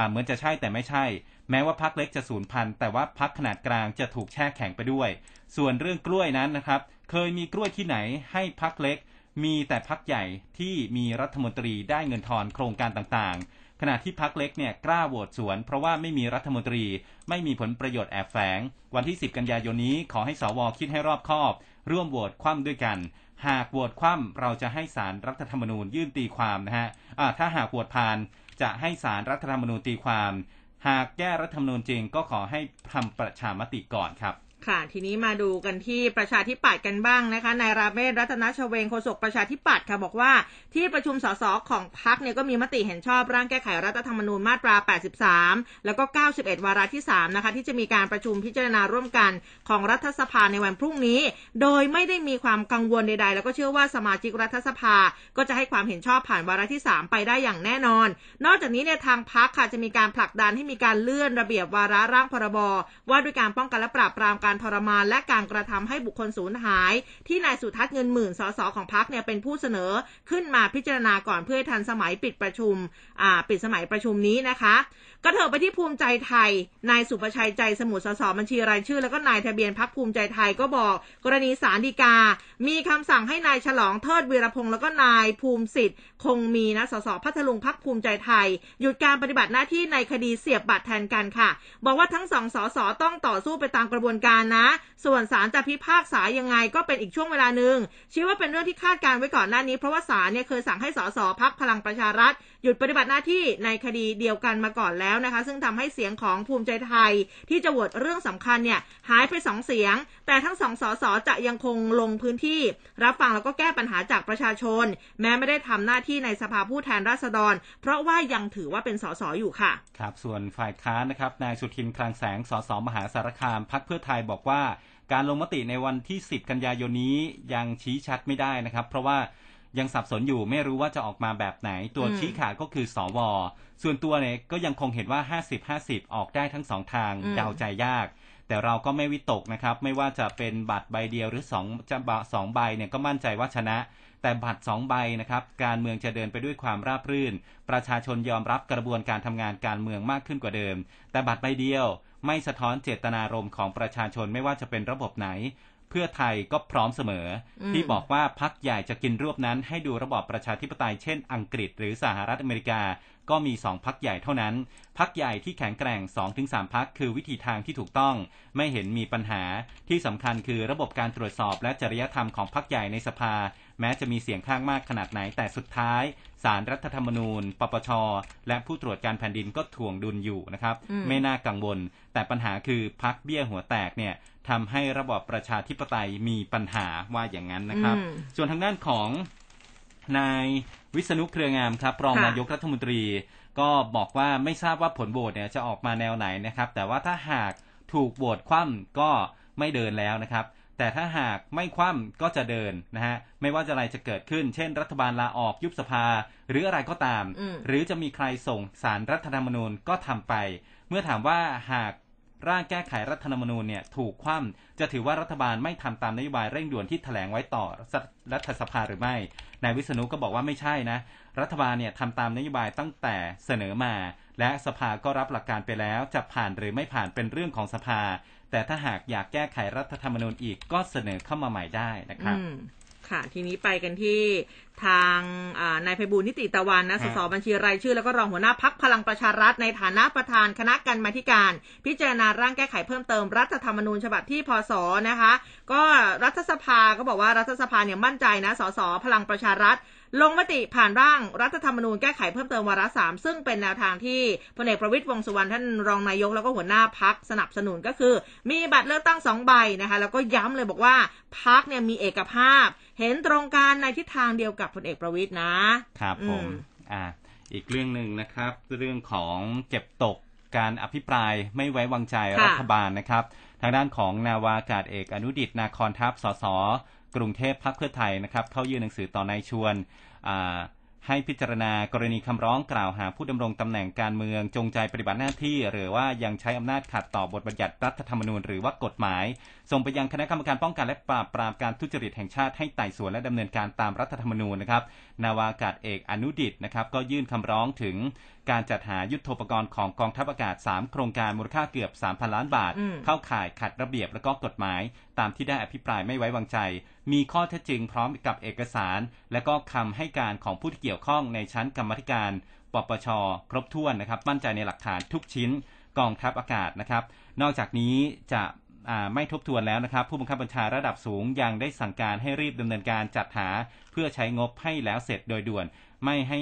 เหมือนจะใช่แต่ไม่ใช่ แม้ว่าพักเล็กจะสูญพันธุ์แต่ว่าพักขนาดกลางจะถูกแช่แข็งไปด้วย ส่วนเรื่องกล้วยนั้นนะครับ เคยมีกล้วยที่ไหนให้พักเล็ก มีแต่พักใหญ่ที่มีรัฐมนตรีได้เงินทอนโครงการต่างๆ ขณะที่พักเล็กเนี่ยกล้าโหวตสวน เพราะว่าไม่มีรัฐมนตรี ไม่มีผลประโยชน์แอบแฝง วันที่ 10 กันยายนนี้ขอให้สวคิดให้รอบคอบ ร่วมโหวตคว่ำด้วยกัน หากโหวตคว่ำเราจะให้สารรัฐธรรมนูญยื่นตีความนะฮะถ้าหากโหวตผ่านจะให้สารรัฐธรรมนูญตีความ หากแก้รัฐธรรมนูญจริงก็ขอให้ทำประชามติก่อนครับ ค่ะ ทีนี้มาดูกันที่ประชาธิปัตย์กันบ้างนะคะ นายราเมศรัตนชเวงโฆษกประชาธิปัตย์ค่ะ บอกว่าที่ประชุมสสของพักเนี่ยก็มีมติเห็นชอบร่างแก้ไขรัฐธรรมนูญมาตรา 83 แล้วก็ 91 วาระที่ 3 นะคะ ที่จะมีการประชุมพิจารณาร่วมกันของรัฐสภาในวันพรุ่งนี้ โดยไม่ได้มีความกังวลใดๆ แล้วก็เชื่อว่าสมาชิกรัฐสภา ก็จะให้ความเห็นชอบผ่านวาระที่ 3 ไปได้อย่างแน่นอน นอกจากนี้เนี่ยทางพักค่ะจะมีการผลักดันให้มีการเลื่อนระเบียบวาระร่างพรบว่าด้วยการป้องกันและปราบปรามการการทรมานและการกระทำให้บุคคลสูญหาย ที่นายสุทัศน์เงินหมื่นสสของพักเนี่ยเป็นผู้เสนอขึ้นมาพิจารณาก่อนเพื่อทันสมัยปิดประชุมอ่าปิดสมัยประชุมนี้นะคะ ก็เถอะไปที่ภูมิใจไทยนายสุประชัยใจสมุทรสสบัญชีรายชื่อ แล้วก็นายทะเบียนพักภูมิใจไทยก็บอก กรณีสารดีกา มีคำสั่งให้นายฉลองเทิดวีรพงศ์แล้วก็นายภูมิสิทธิ์ คงมีนะสสพัทลุงพักภูมิใจไทย หยุดการปฏิบัติหน้าที่ในคดีเสียบบัตรแทนกันค่ะ บอกว่าทั้งสองสสต้องต่อสู้ไปตามกระบวนการนะ ส่วนศาลจะพิพากษายังไงก็เป็นอีกช่วงเวลาหนึ่งชี้ว่าเป็นเรื่องที่คาดการไว้ก่อนหน้านี้เพราะว่าศาลเนี่ยเคยสั่งให้สสพักพลังประชารัฐหยุดปฏิบัติหน้าที่ในคดีเดียวกันมาก่อนแล้วนะคะ ซึ่งทำให้เสียงของภูมิใจไทย ที่จะโหวตเรื่องสำคัญเนี่ยหายไปสองเสียง แต่ทั้งสองสสจะยังคงลงพื้นที่ รับฟังแล้วก็แก้ปัญหาจากประชาชน แม้ไม่ได้ทำหน้าที่ในสภาผู้แทนราษฎร เพราะว่ายังถือว่าเป็นสสอยู่ค่ะ ครับ ส่วนฝ่ายค้านนะครับนายสุทินคลังแสงสสมหาสารคามพักเพื่อไทยบอกว่าการลงมติในวันที่ 10 กันยายนนี้ยังชี้ชัดไม่ได้นะครับ เพราะว่า ยังสับสนอยู่ไม่รู้ว่าจะออกมาแบบไหนตัวอืมชี้ขาดก็คือสว ส่วนตัวเนี่ยก็ยังคงเห็นว่า 50-50 ออกได้ทั้งสองทางอืมเดาใจยากแต่เราก็ไม่วิตกนะครับ ไม่ว่าจะเป็นบัตรใบเดียวหรือสองจะบะสองใบเนี่ยก็มั่นใจว่าชนะ แต่บัตรสองใบนะครับ การเมืองจะเดินไปด้วยความราบรื่น ประชาชนยอมรับกระบวนการทำงานการเมืองมากขึ้นกว่าเดิม แต่บัตรใบเดียวไม่สะท้อนเจตนารมณ์ของประชาชนไม่ว่าจะเป็นระบบไหน เพื่อไทยก็พร้อมเสมออมที่บอกว่าพักใหญ่จะกินรวบนั้นให้ดูระบอบประชาธิปไตยเช่นอังกฤษหรือสหรัฐอเมริกา ก็มีสองพักใหญ่เท่านั้น พักใหญ่ที่แข็งแกร่ง2-3พักคือวิธีทางที่ถูกต้อง ไม่เห็นมีปัญหาที่สำคัญคือระบบการตรวจสอบและจริยธรรมของพักใหญ่ในสภา แม้จะมีเสียงข้างมากขนาดไหนแต่สุดท้ายสารรัฐธรรมนูญ ปปช และผู้ตรวจการแผ่นดินก็ถ่วงดุลอยู่นะครับอืมไม่น่ากังวล แต่ปัญหาคือพักเบี้ยหัวแตกเนี่ย ทำให้ระบอบประชาธิปไตยมีปัญหาว่าอย่างนั้นนะครับอืมส่วนทางด้านของนายวิษณุเครืองามครับ รองค่ะนายกรัฐมนตรี ก็บอกว่าไม่ทราบว่าผลโหวตเนี่ยจะออกมาแนวไหนนะครับ แต่ว่าถ้าหากถูกโหวตคว่ำก็ไม่เดินแล้วนะครับ แต่ถ้าหากไม่คว่ำก็จะเดินนะฮะไม่ว่าจะอะไรจะเกิดขึ้น เช่น รัฐบาลลาออกยุบสภา หรืออะไรก็ตามอืมหรือจะมีใครส่งสารรัฐธรรมนูญก็ทำไป เมื่อถามว่าหาก ร่างแก้ไขรัฐธรรมนูญเนี่ยถูกคว่ำจะถือว่ารัฐบาลไม่ทำตามนโยบายเร่งด่วนที่แถลงไว้ต่อรัฐสภาหรือไม่ นายวิษณุก็บอกว่าไม่ใช่นะ รัฐบาลเนี่ยทำตามนโยบายตั้งแต่เสนอมา และสภาก็รับหลักการไปแล้วจะผ่านหรือไม่ผ่านเป็นเรื่องของสภา แต่ถ้าหากอยากแก้ไขรัฐธรรมนูญอีกก็เสนอเข้ามาใหม่ได้นะครับ ค่ะ ทีนี้ไปกันที่ทางอ่านายไพบูลย์นิติตะวันนะคสรับสบัญชีรายชื่อ แล้วก็รองหัวหน้าพักพลังประชารัฐในฐานะประธานคณะกรรมาธิการ พิจารณาร่างแก้ไขเพิ่มเติมรัฐธรรมนูญฉบับที่พศนะคะ ก็รัฐสภาก็บอกว่ารัฐสภาเนี่ยมั่นใจนะสสพลังประชารัฐ ลงมติผ่านร่างรัฐธรรมนูญแก้ไขเพิ่มเติมวาระสามซึ่งเป็นแนวทางที่พลเอกประวิตยวงษ์สุวรรณท่านรองนายกแล้วก็หัวหน้าพักสนับสนุนก็คือ มีบัตรเลือกตั้งสองใบนะคะ แล้วก็ย้ำเลยบอกว่าพักเนี่ยมีเอกภาพ เห็นตรงกันในทิศทางเดียวกับพลเอกประวิตยนะครับผมอืมอ่าอีกเรื่องหนึ่งนะครับ เรื่องของเก็บตกการอภิปรายไม่ไว้วางใจค่ะรัฐบาลนะครับ ทางด้านของนาวากาศเอกอนุดิตนาคอนทัพสสกรุงเทพพักเพื่อไทยนะครับเข้ายื่นหนังสือต่อนายชวนให้พิจารณากรณีคำร้องกล่าวหาผู้ดำรงตำแหน่งการเมืองจงใจปฏิบัติหน้าที่ หรือว่ายังใช้อำนาจขัดต่อบทบัญญัติรัฐธรรมนูญหรือว่ากฎหมาย ส่งไปยังคณะกรรมการป้องกันและปราบปรามการทุจริตแห่งชาติให้ไต่สวนและดำเนินการตามรัฐธรรมนูญนะครับนาวากาศเอกอนุดิตนะครับก็ยื่นคำร้องถึง การจัดหายุทโธปกรณ์ของกองทัพอากาศ 3 โครงการมูลค่าเกือบ 3,000 ล้านบาทอืมเข้าข่ายขัดระเบียบและก็กฎหมาย ตามที่ได้อภิปรายไม่ไว้วางใจ มีข้อเท็จจริงพร้อมกับเอกสาร และก็คำให้การของผู้ที่เกี่ยวข้องในชั้นกรรมาธิการ ปปช ครบถ้วนนะครับมั่นใจในหลักฐานทุกชิ้นกองทัพอากาศนะครับ นอกจากนี้จะอ่าไม่ทบทวนแล้วนะครับ ผู้บังคับบัญชาระดับสูงยังได้สั่งการให้รีบดำเนินการจัดหา เพื่อใช้งบให้แล้วเสร็จโดยด่วน ไม่ให้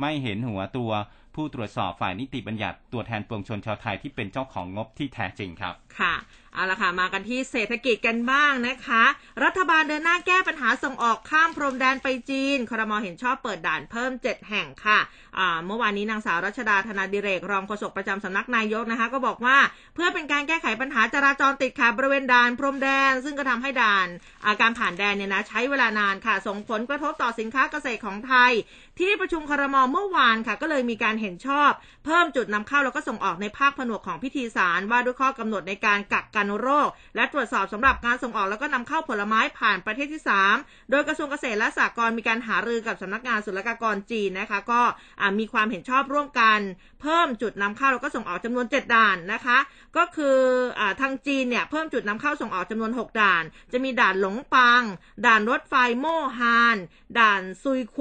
ไม่เห็นหัวตัวผู้ตรวจสอบฝ่ายนิติบัญญัติตัวแทนปวงชนชาวไทยที่เป็นเจ้าของงบที่แท้จริงครับ ค่ะ เอาละค่ะ มากันที่เศรษฐกิจกันบ้างนะคะ รัฐบาลเดินหน้าแก้ปัญหาส่งออกข้ามพรมแดนไปจีนครมเห็นชอบเปิดด่านเพิ่ม 7 แห่งค่ะเมื่อวานนี้นางสาวรัชดาธนาดิเรก รองโฆษกประจำสำนักนายกนะคะ ก็บอกว่าเพื่อเป็นการแก้ไขปัญหาจราจรติดขัดบริเวณด่านพรมแดน ซึ่งก็ทำให้ด่านาการผ่านแดนเนี่ยนะใช้เวลานานค่ะ ส่งผลกระทบต่อสินค้าเกษตรของไทย ที่ประชุมครมเมื่อวานค่ะ ก็เลยมีการเห็นชอบ เพิ่มจุดนำเข้าแล้วก็ส่งออกในภาคผนวกของพิธีสารว่าด้วยข้อกำหนดในการกักกันโรค และตรวจสอบสำหรับการส่งออกแล้วก็นำเข้าผลไม้ผ่านประเทศที่ 3 โดยกระทรวงเกษตรและสหกรณ์มีการหารือกับสำนักงานศุลกากรจีนนะคะ ก็มีความเห็นชอบร่วมกัน เพิ่มจุดนำเข้าแล้วก็ส่งออกจำนวน 7 ด่านนะคะ ก็คืออทางจีนเนี่ยเพิ่มจุดนำเข้าส่งออกจำนวน 6 ด่าน จะมีด่านหลงปัง ด่านรถไฟโม่ฮาน ด่านซุยโข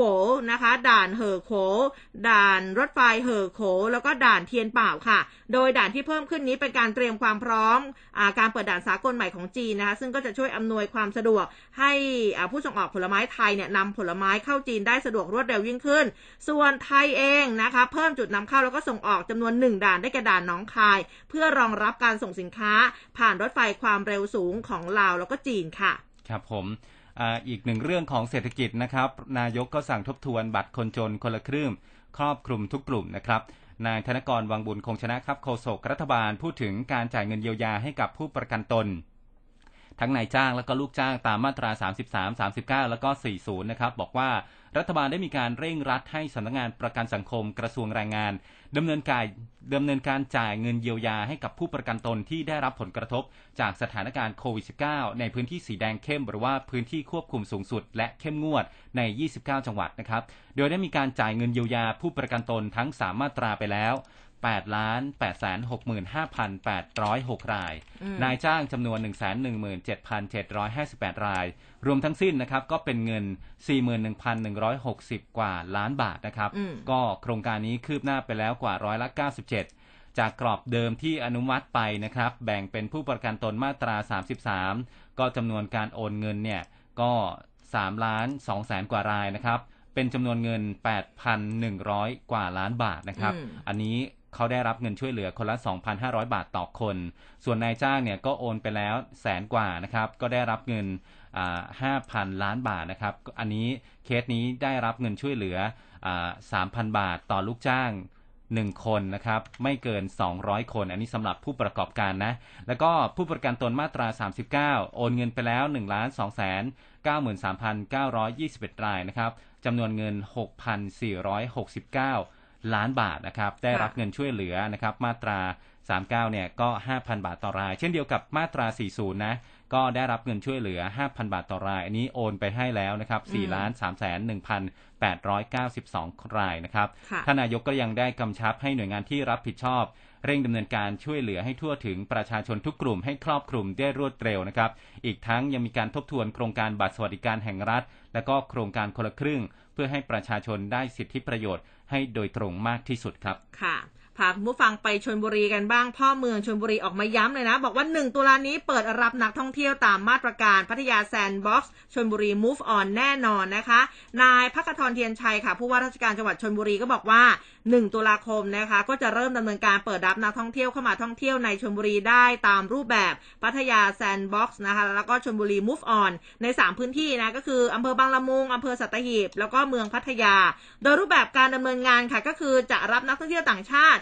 นะคะ ด่านเหอโข ด่านรถไฟเหอโข แล้วก็ด่านเทียนเป่าค่ะ โดยด่านที่เพิ่มขึ้นนี้เป็นการเตรียมความพร้อมอการเปิดด่านสากลใหม่ของจีนนะคะซึ่งก็จะช่วยอำนวยความสะดวกให้ผู้ส่งออกผลไม้ไทยเนี่ยนำผลไม้เข้าจีนได้สะดวกรวดเร็วยิ่งขึ้น ส่วนไทยเองนะคะเพิ่มจุดนำเข้าแล้วก็ส่งออกจำนวนหนึ่งด่านได้แก่ด่านน้องคาย เพื่อรองรับการส่งสินค้า ผ่านรถไฟความเร็วสูงของลาวแล้วก็จีนค่ะ ครับผมอ,อีกหนึ่งเรื่องของเศรษฐกิจนะครับ นายกก็สั่งทบทวนบัตรคนจนคนละครึ่งครอบคลุมทุกกลุ่มนะครับ นายธนกรวังบุญคงชนะครับโฆษกรัฐบาลพูดถึงการจ่ายเงินเยียวยาให้กับผู้ประกันตน ทั้งนายจ้างและก็ลูกจ้างตามมาตรา 33 39 แล้วก็ 40 นะครับ บอกว่ารัฐบาลได้มีการเร่งรัดให้สำนักงานประกันสังคมกระทรวงแรงงาน ดำเนินการดำเนินการจ่ายเงินเยียวยาให้กับผู้ประกันตนที่ได้รับผลกระทบจากสถานการณ์โควิด -19 ในพื้นที่สีแดงเข้มหรือว่าพื้นที่ควบคุมสูงสุด และเข้มงวดใน 29 จังหวัดนะครับ โดยได้มีการจ่ายเงินเยียวยาผู้ประกันตนทั้ง 3 มาตราไปแล้ว 8ล้าน8 6 5 8 0 6 ราย นายจ้างจำนวน 117,758 ราย รวมทั้งสิ้นนะครับ ก็เป็นเงิน 41,160 กว่าล้านบาทนะครับ ก็โครงการนี้คืบหน้าไปแล้วกว่าร้อยละ 97 จากกรอบเดิมที่อนุมัติไปนะครับ แบ่งเป็นผู้ประกันตนมาตรา 33 ก็จำนวนการโอนเงินเนี่ยก็3ล้าน2แสนกว่ารายนะครับเป็นจำนวนเงิน 8,100 กว่าล้านบาทนะครับ อันนี้ เขาได้รับเงินช่วยเหลือคนละ 2,500 บาทต่อคน ส่วนนายจ้างเนี่ยก็โอนไปแล้วแสนกว่านะครับ ก็ได้รับเงิน5,000ล้านบาทนะครับ อันนี้เคสนี้ได้รับเงินช่วยเหลือ3,000บาทต่อลูกจ้าง1คนนะครับไม่เกิน 200 คน อันนี้สำหรับผู้ประกอบการนะ แล้วก็ผู้ประกันตนมาตรา 39 โอนเงินไปแล้ว 1,293,921 รายนะครับจำนวนเงิน 6,469 ล้านบาทนะครับ ได้รับเงินช่วยเหลือนะครับ มาตรา 39 เนี่ยก็ 5,000 บาทต่อราย เช่นเดียวกับมาตรา 40 นะ ก็ได้รับเงินช่วยเหลือ 5,000 บาทต่อราย อันนี้โอนไปให้แล้วนะครับ4ล้าน3แสน1,892 รายนะครับ ท่านนายกก็ยังได้กำชับให้หน่วยงานที่รับผิดชอบเร่งดำเนินการช่วยเหลือให้ทั่วถึงประชาชนทุกกลุ่มให้ครอบคลุมได้รวดเร็วนะครับ อีกทั้งยังมีการทบทวนโครงการบัตรสวัสดิการแห่งรัฐ และก็โครงการคนละครึ่ง เพื่อให้ประชาชนได้สิทธิประโยชน์ ให้โดยตรงมากที่สุดครับ ค่ะ พาผู้ฟังไปชลบุรีกันบ้างพ่อเมืองชลบุรีออกมาย้ำเลยนะ บอกว่า 1 ตุลานี้เปิดรับนักท่องเที่ยวตามมาตรการพัทยาแซนด์บ็อกซ์ชลบุรี move on แน่นอนนะคะ นายภัครธรณ์ เทียนไชยค่ะ ผู้ว่าราชการจังหวัดชลบุรีก็บอกว่า 1 ตุลาคมนะคะ ก็จะเริ่มดำเนินการเปิดรับนักท่องเที่ยวเข้ามาท่องเที่ยวในชลบุรีได้ตามรูปแบบพัทยาแซนด์บ็อกซ์นะคะแล้วก็ชลบุรี move on ใน 3 พื้นที่นะก็คืออำเภอบางละมุงอำเภอสัตหีบแล้วก็เมืองพัทยา โดยรูปแบบการดำเนินงานค่ะก็คือจะรับนักท่องเที่ยวต่างชาติ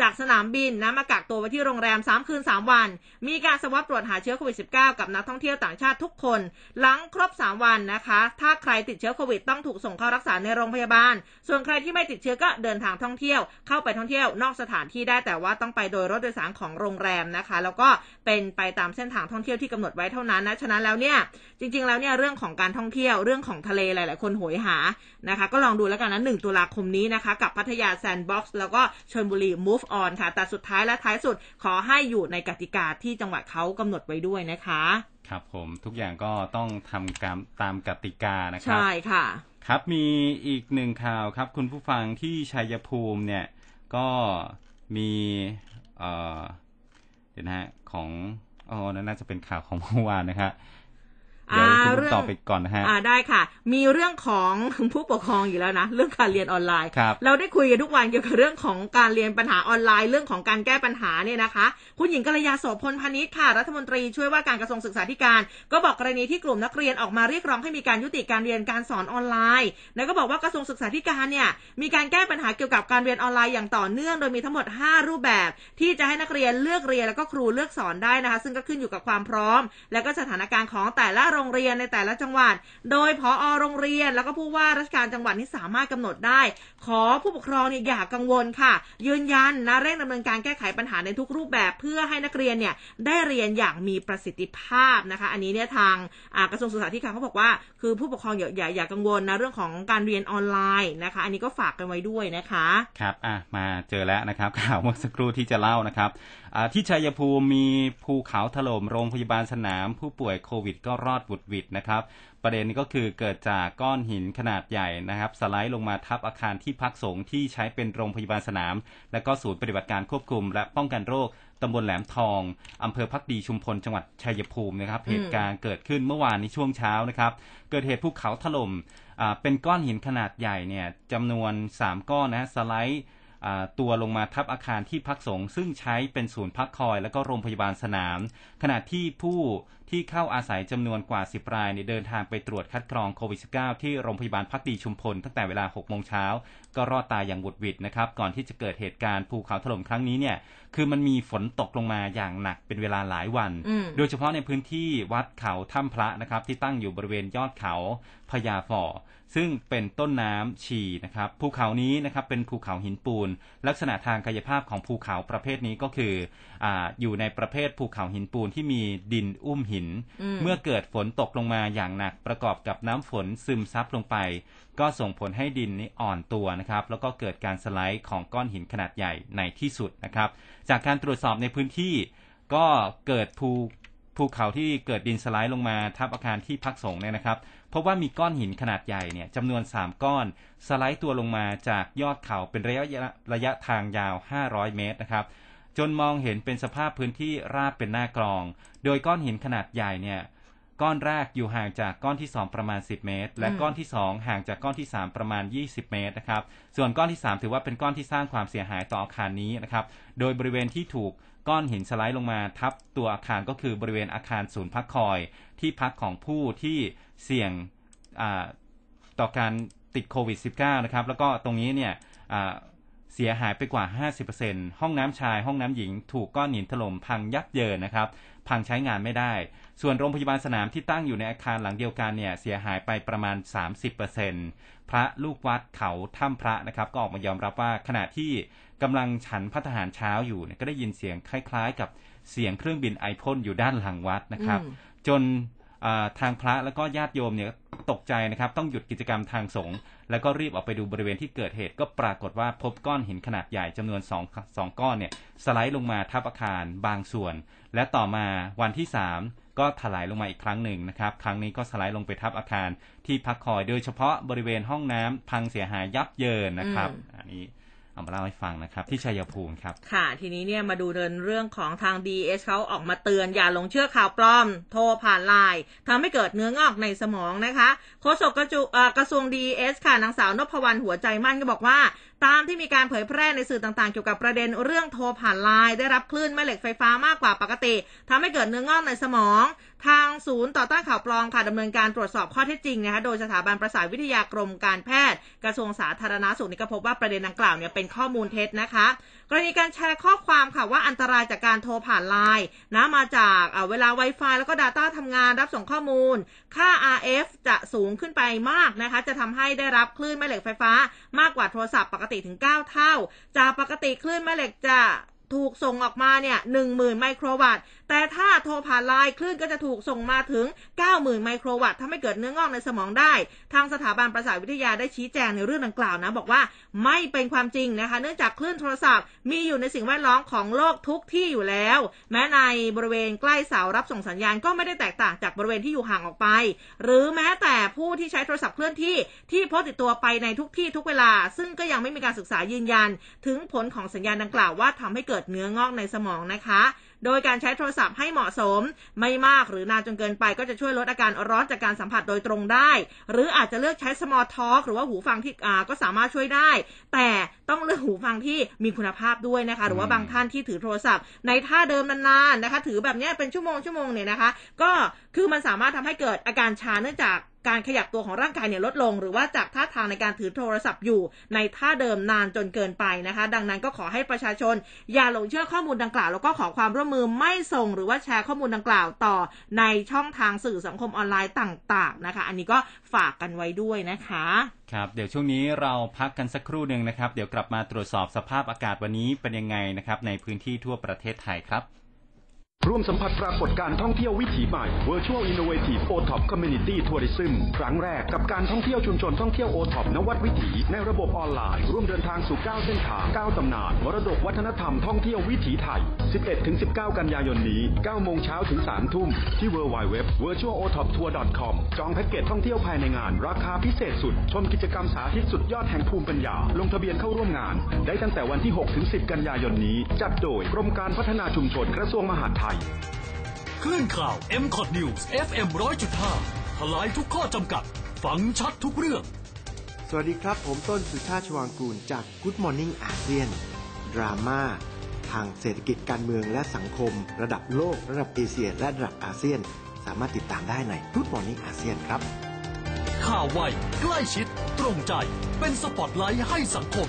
จากสนามบินนะมากักตัวไว้ที่โรงแรม 3 คืน 3 วัน มีการสวอปตรวจหาเชื้อโควิด -19 กับนักท่องเที่ยวต่างชาติทุกคน หลังครบ 3 วันนะคะ ถ้าใครติดเชื้อโควิดต้องถูกส่งเข้ารักษาในโรงพยาบาล ส่วนใครที่ไม่ติดเชื้อก็เดินทางท่องเที่ยว เข้าไปท่องเที่ยวนอกสถานที่ได้แต่ว่าต้องไปโดยรถโดยสารของโรงแรมนะคะ แล้วก็เป็นไปตามเส้นทางท่องเที่ยวที่กำหนดไว้เท่านั้นนะฉะนั้นแล้วเนี่ยจริง ๆ แล้วเนี่ยเรื่องของการท่องเที่ยวเรื่องของทะเลหลาย ๆ คนโหยหานะคะ ก็ลองดูแล้วกันนะ1ตุลาคมนี้นะคะ กับพัทยาแซนด์บ็อกซ์แล้วก็ชลบุรี move on ค่ะ แต่สุดท้ายและท้ายสุดขอให้อยู่ในกติกาที่จังหวัดเขากำหนดไว้ด้วยนะคะ ครับผมทุกอย่างก็ต้องทำตามตามกติกานะครับ ใช่ค่ะ ครับมีอีกหนึ่งข่าวครับคุณผู้ฟังที่ชัยภูมิเนี่ยก็มีเอ่อเดี๋ยวนะฮะของอ๋อน่าจะเป็นข่าวของเมื่อวานนะครับ เดี๋ยวคุณตอบไปก่อนนะฮะอ่าได้ค่ะ มีเรื่องของผู้ปกครองอยู่แล้วนะเรื่องการเรียนออนไลน์ครับเราได้คุยกันทุกวันเกี่ยวกับเรื่องของการเรียนปัญหาออนไลน์เรื่องของการแก้ปัญหาเนี่ยนะคะ คุณหญิงกัลยาโสพลพานิชค่ะ รัฐมนตรีช่วยว่าการกระทรวงศึกษาธิการ ก็บอกกรณีที่กลุ่มนักเรียนออกมาเรียกร้องให้มีการยุติการเรียนการสอนออนไลน์แล้วก็บอกว่ากระทรวงศึกษาธิการเนี่ยมีการแก้ปัญหาเกี่ยวกับการเรียนออนไลน์อย่างต่อเนื่อง โดยมีทั้งหมด 5 รูปแบบ ที่จะให้นักเรียนเลือกเรียนแล้วก็ครูเลือกสอนได้นะคะ ซึ่งก็ขึ้นอยู่กับความพร้อม และก็สถานการณ์ของแต่ละโรงเรียนในแต่ละจังหวัด โดยพออโรงเรียน แล้วก็ผู้ว่าราชการจังหวัดที่สามารถกำหนดได้ ขอผู้ปกครองเนี่ยอย่ากังวลค่ะ ยืนยันนะเร่งดำเนินการแก้ไขปัญหาในทุกรูปแบบเพื่อให้นักเรียนเนี่ยได้เรียนอย่างมีประสิทธิภาพนะคะ อันนี้เนี่ยทางกระทรวงศึกษาธิการเขาบอกว่า คือผู้ปกครองอย่าอย่าอย่ากังวลนะเรื่องของการเรียนออนไลน์นะคะ อันนี้ก็ฝากกันไว้ด้วยนะคะครับอะมาเจอแล้วนะครับข่าวเมื่อสักครู่ที่จะเล่านะครับที่ชัยภูมิมีภูเขาถล่มโรงพยาบาลสนาม ผู้ป่วยโควิดก็รอดบุดวิดนะครับ ประเด็นก็คือเกิดจากก้อนหินขนาดใหญ่นะครับ สไลด์ลงมาทับอาคารที่พักสงฆ์ที่ใช้เป็นโรงพยาบาลสนาม และก็ศูนย์ปฏิบัติการควบคุม และป้องกันโรคตำบลแหลมทองอำเภอพักดีชุมพลจังหวัดชัยภูมินะครับ เหตุการณ์เกิดขึ้นเมื่อวานนี้ช่วงเช้านะครับ เกิดเหตุภูเขาถล่มเป็นก้อนหินขนาดใหญ่เนี่ยจำนวน 3 ก้อนนะสไลด์ตัวลงมาทับอาคารที่พักสงฆ์ซึ่งใช้เป็นศูนย์พักคอย และก็โรงพยาบาลสนาม ขณะที่ผู้ที่เข้าอาศัยจำนวนกว่า 10 รายเนี่ยเดินทางไปตรวจคัดกรองโควิด -19 ที่โรงพยาบาลพักดีชุมพลตั้งแต่เวลา 6 โมงเช้า ก็รอดตายอย่างบุดหวิดนะครับ ก่อนที่จะเกิดเหตุการณ์ภูเขาถล่มครั้งนี้เนี่ย คือมันมีฝนตกลงมาอย่างหนักเป็นเวลาหลายวันอืมโดยเฉพาะในพื้นที่วัดเขาถ้ำพระนะครับ ที่ตั้งอยู่บริเวณยอดเขาพญาฝ่อซึ่งเป็นต้นน้ำฉี่นะครับภูเขานี้นะครับเป็นภูเขาหินปูน ลักษณะทางกายภาพของภูเขาประเภทนี้ก็คืออ่าอยู่ในประเภทภูเขาหินปูนที่มีดินอุ้มหินอืมเมื่อเกิดฝนตกลงมาอย่างหนักประกอบกับน้ำฝนซึมซับลงไป ก็ส่งผลให้ดินนี้อ่อนตัวนะครับ แล้วก็เกิดการสไลด์ของก้อนหินขนาดใหญ่ในที่สุดนะครับ จากการตรวจสอบในพื้นที่ก็เกิดภูภูเขาที่เกิดดินสไลด์ลงมาทับอาคารที่พักสงฆ์เนี่ยนะครับพบว่ามีก้อนหินขนาดใหญ่เนี่ยจำนวน 3 ก้อนสไลด์ตัวลงมาจากยอดเขาเป็นระยะระยะทางยาว 500 เมตรนะครับ จนมองเห็นเป็นสภาพพื้นที่ราบเป็นหน้ากลอง โดยก้อนหินขนาดใหญ่เนี่ย ก้อนแรกอยู่ห่างจากก้อนที่2ประมาณ 10 เมตร และอืมก้อนที่2ห่างจากก้อนที่3ประมาณ 20 เมตรนะครับ ส่วนก้อนที่3ถือว่าเป็นก้อนที่สร้างความเสียหายต่ออาคารนี้นะครับ โดยบริเวณที่ถูกก้อนหินสไลด์ลงมาทับตัวอาคารก็คือบริเวณอาคารศูนย์พักคอย ที่พักของผู้ที่เสี่ยงอ่าต่อการติดโควิด -19 นะครับ แล้วก็ตรงนี้เนี่ยอ่า เสียหายไปกว่า 50%ห้องน้ำชาย ห้องน้ำหญิง ถูกก้อนหินถล่มพังยับเยินนะครับ พังใช้งานไม่ได้ ส่วนโรงพยาบาลสนามที่ตั้งอยู่ในอาคารหลังเดียวกันเนี่ย เสียหายไปประมาณ 30%พระลูกวัดเขาถ้ำพระนะครับ ก็ออกมายอมรับว่าขณะที่กำลังฉันพัฒหารเช้าอยู่เนี่ยก็ได้ยินเสียงคล้าย ๆ กับเสียงเครื่องบินไอพ่นอยู่ด้านหลังวัดนะครับอืมจนอ่า ทางพระแล้วก็ญาติโยมเนี่ยตกใจนะครับ ต้องหยุดกิจกรรมทางสงฆ์แล้วก็รีบออกไปดูบริเวณที่เกิดเหตุ ก็ปรากฏว่าพบก้อนหินขนาดใหญ่จำนวนสองสองก้อนเนี่ยสไลด์ลงมาทับอาคารบางส่วน และต่อมาวันที่ 3 ก็ถลายลงมาอีกครั้งหนึ่งนะครับ ครั้งนี้ก็สไลด์ลงไปทับอาคารที่พักคอยโดยเฉพาะบริเวณห้องน้ำพังเสียหายยับเยินนะครับอืมอันนี้ เอามาเล่าให้ฟังนะครับ ที่ชัยภูมิครับ ค่ะ ทีนี้เนี่ยมาดูเดินเรื่องของทาง d ีเอเขาออกมาเตือนอย่าหลงเชื่อข่าวปลอม โทรผ่านไลน์ทำให้เกิดเนื้องอกในสมองนะคะโฆษกกระจุกระทรวง DS ค่ะนางสาวนพวรรณหัวใจมั่นก็บอกว่าตามที่มีการเผยแพร่ในสื่อต่างๆ เกี่ยวกับประเด็นเรื่องโทรผ่านไลน์ได้รับคลื่นแม่เหล็กไฟฟ้ามากกว่าปกติทำให้เกิดเนื้องอกในสมอง ทางศูนย์ต่อต้านข่าวปลอมค่ะดำเนินการตรวจสอบข้อเท็จจริงนะคะโดยสถาบันประสาทวิทยากรมการแพทย์ กระทรวงสาธารณาสุขนี่ก็พบว่าประเด็นดังกล่าวเนี่ยเป็นข้อมูลเท็จนะคะ กรณีการแชร์ข้อความค่ะว่าอันตรายจากการโทรผ่านไลน์นะมาจากเอ่อเวลา Wi-Fi แล้วก็ Data ทำงานรับส่งข้อมูล ค่า RF จะสูงขึ้นไปมากนะคะ จะทำให้ได้รับคลื่นแม่เหล็กไฟฟ้ามากกว่าโทรศัพท์ปกติถึง 9 เท่า จากปกติคลื่นแม่เหล็กจะ ถูกส่งออกมาเนี่ยหนึ่งหมื่นไมโครวัตต์ แต่ถ้าโทรผ่านไลน์คลื่นก็จะถูกส่งมาถึง 90,000 ไมโครวัตต์ทำให้เกิดเนื้องอกในสมองได้ ทางสถาบันประสาทวิทยาได้ชี้แจงในเรื่องดังกล่าวนะ บอกว่าไม่เป็นความจริงนะคะ เนื่องจากคลื่นโทรศัพท์ มีอยู่ในสิ่งแวดล้อมของโลกทุกที่อยู่แล้ว แม้ในบริเวณใกล้เสารับส่งสัญญาณก็ไม่ได้แตกต่างจากบริเวณที่อยู่ห่างออกไป หรือแม้แต่ผู้ที่ใช้โทรศัพท์เคลื่อนที่ที่พกติดตัวไปในทุกที่ทุกเวลา ซึ่งก็ยังไม่มีการศึกษายืนยัน ถึงผลของสัญญาณดังกล่าวว่าทำให้เกิดเนื้องอกในสมองนะคะ โดยการใช้โทรศัพท์ให้เหมาะสม ไม่มากหรือนานจนเกินไปก็จะช่วยลดอาการร้อนจากการสัมผัสโดยตรงได้ หรืออาจจะเลือกใช้ small talk หรือว่าหูฟังที่อ่าก็สามารถช่วยได้ แต่ต้องเลือกหูฟังที่มีคุณภาพด้วยนะคะ หรือว่าอืมบางท่านที่ถือโทรศัพท์ ในท่าเดิมนานๆนะคะ ถือแบบเนี้ยเป็นชั่วโมงชั่วโมงเนี่ยนะคะ ก็คือมันสามารถทำให้เกิดอาการชาเนื่องจาก การขยับตัวของร่างกายเนี่ยลดลง หรือว่าจากท่าทางในการถือโทรศัพท์อยู่ในท่าเดิมนานจนเกินไปนะคะ ดังนั้นก็ขอให้ประชาชน อย่าหลงเชื่อข้อมูลดังกล่าว แล้วก็ขอความร่วมมือไม่ส่งหรือว่าแชร์ข้อมูลดังกล่าวต่อในช่องทางสื่อสังคมออนไลน์ต่าง ๆนะคะ อันนี้ก็ฝากกันไว้ด้วยนะคะครับเดี๋ยวช่วงนี้เราพักกันสักครู่หนึ่งนะครับ เดี๋ยวกลับมาตรวจสอบสภาพอากาศวันนี้เป็นยังไงนะครับในพื้นที่ทั่วประเทศไทยครับ ร่วมสัมผัสปรากฏการท่องเที่ยววิถีใหม่ Virtual Innovative OTOP Community Tourism ครั้งแรกกับการท่องเที่ยวชุมชนท่องเที่ยว OTOP นวัดวิถี ในระบบออนไลน์ ร่วมเดินทางสู่ 9 เส้นทาง 9 ตำนาน มรดกวัฒนธรรมท่องเที่ยววิถีไทย 11-19 กันยายนนี้ 9 โมงเช้าถึง 3 ทุ่ม ที่ www virtualotoptour.com จองแพ็กเกจท่องเที่ยวภายในงาน ราคาพิเศษสุด ชมกิจกรรมสาธิตสุดยอดแห่งภูมิปัญญา ลงทะเบียนเข้าร่วมงาน ได้ตั้งแต่วันที่ 6-10 กันยายนนี้ จัดโดยกรมการพัฒนาชุมชนกระทรวงมหาดไทยคลื่นข่าว m c o t News FM 100.5 ทลายทุกข้อจำกัด ฟังชัดทุกเรื่อง สวัสดีครับ ผมต้นสุชาติชวางกูลจาก Good Morning อาเซียน ดราม่า ทางเศรษฐกิจการเมืองและสังคม ระดับโลก ระดับเอเชีย และระดับอาเซียน สามารถติดตามได้ใน Good Morning อาเซียนครับ ข่าวไวใกล้ชิด ตรงใจ เป็นสปอตไลท์ให้สังคม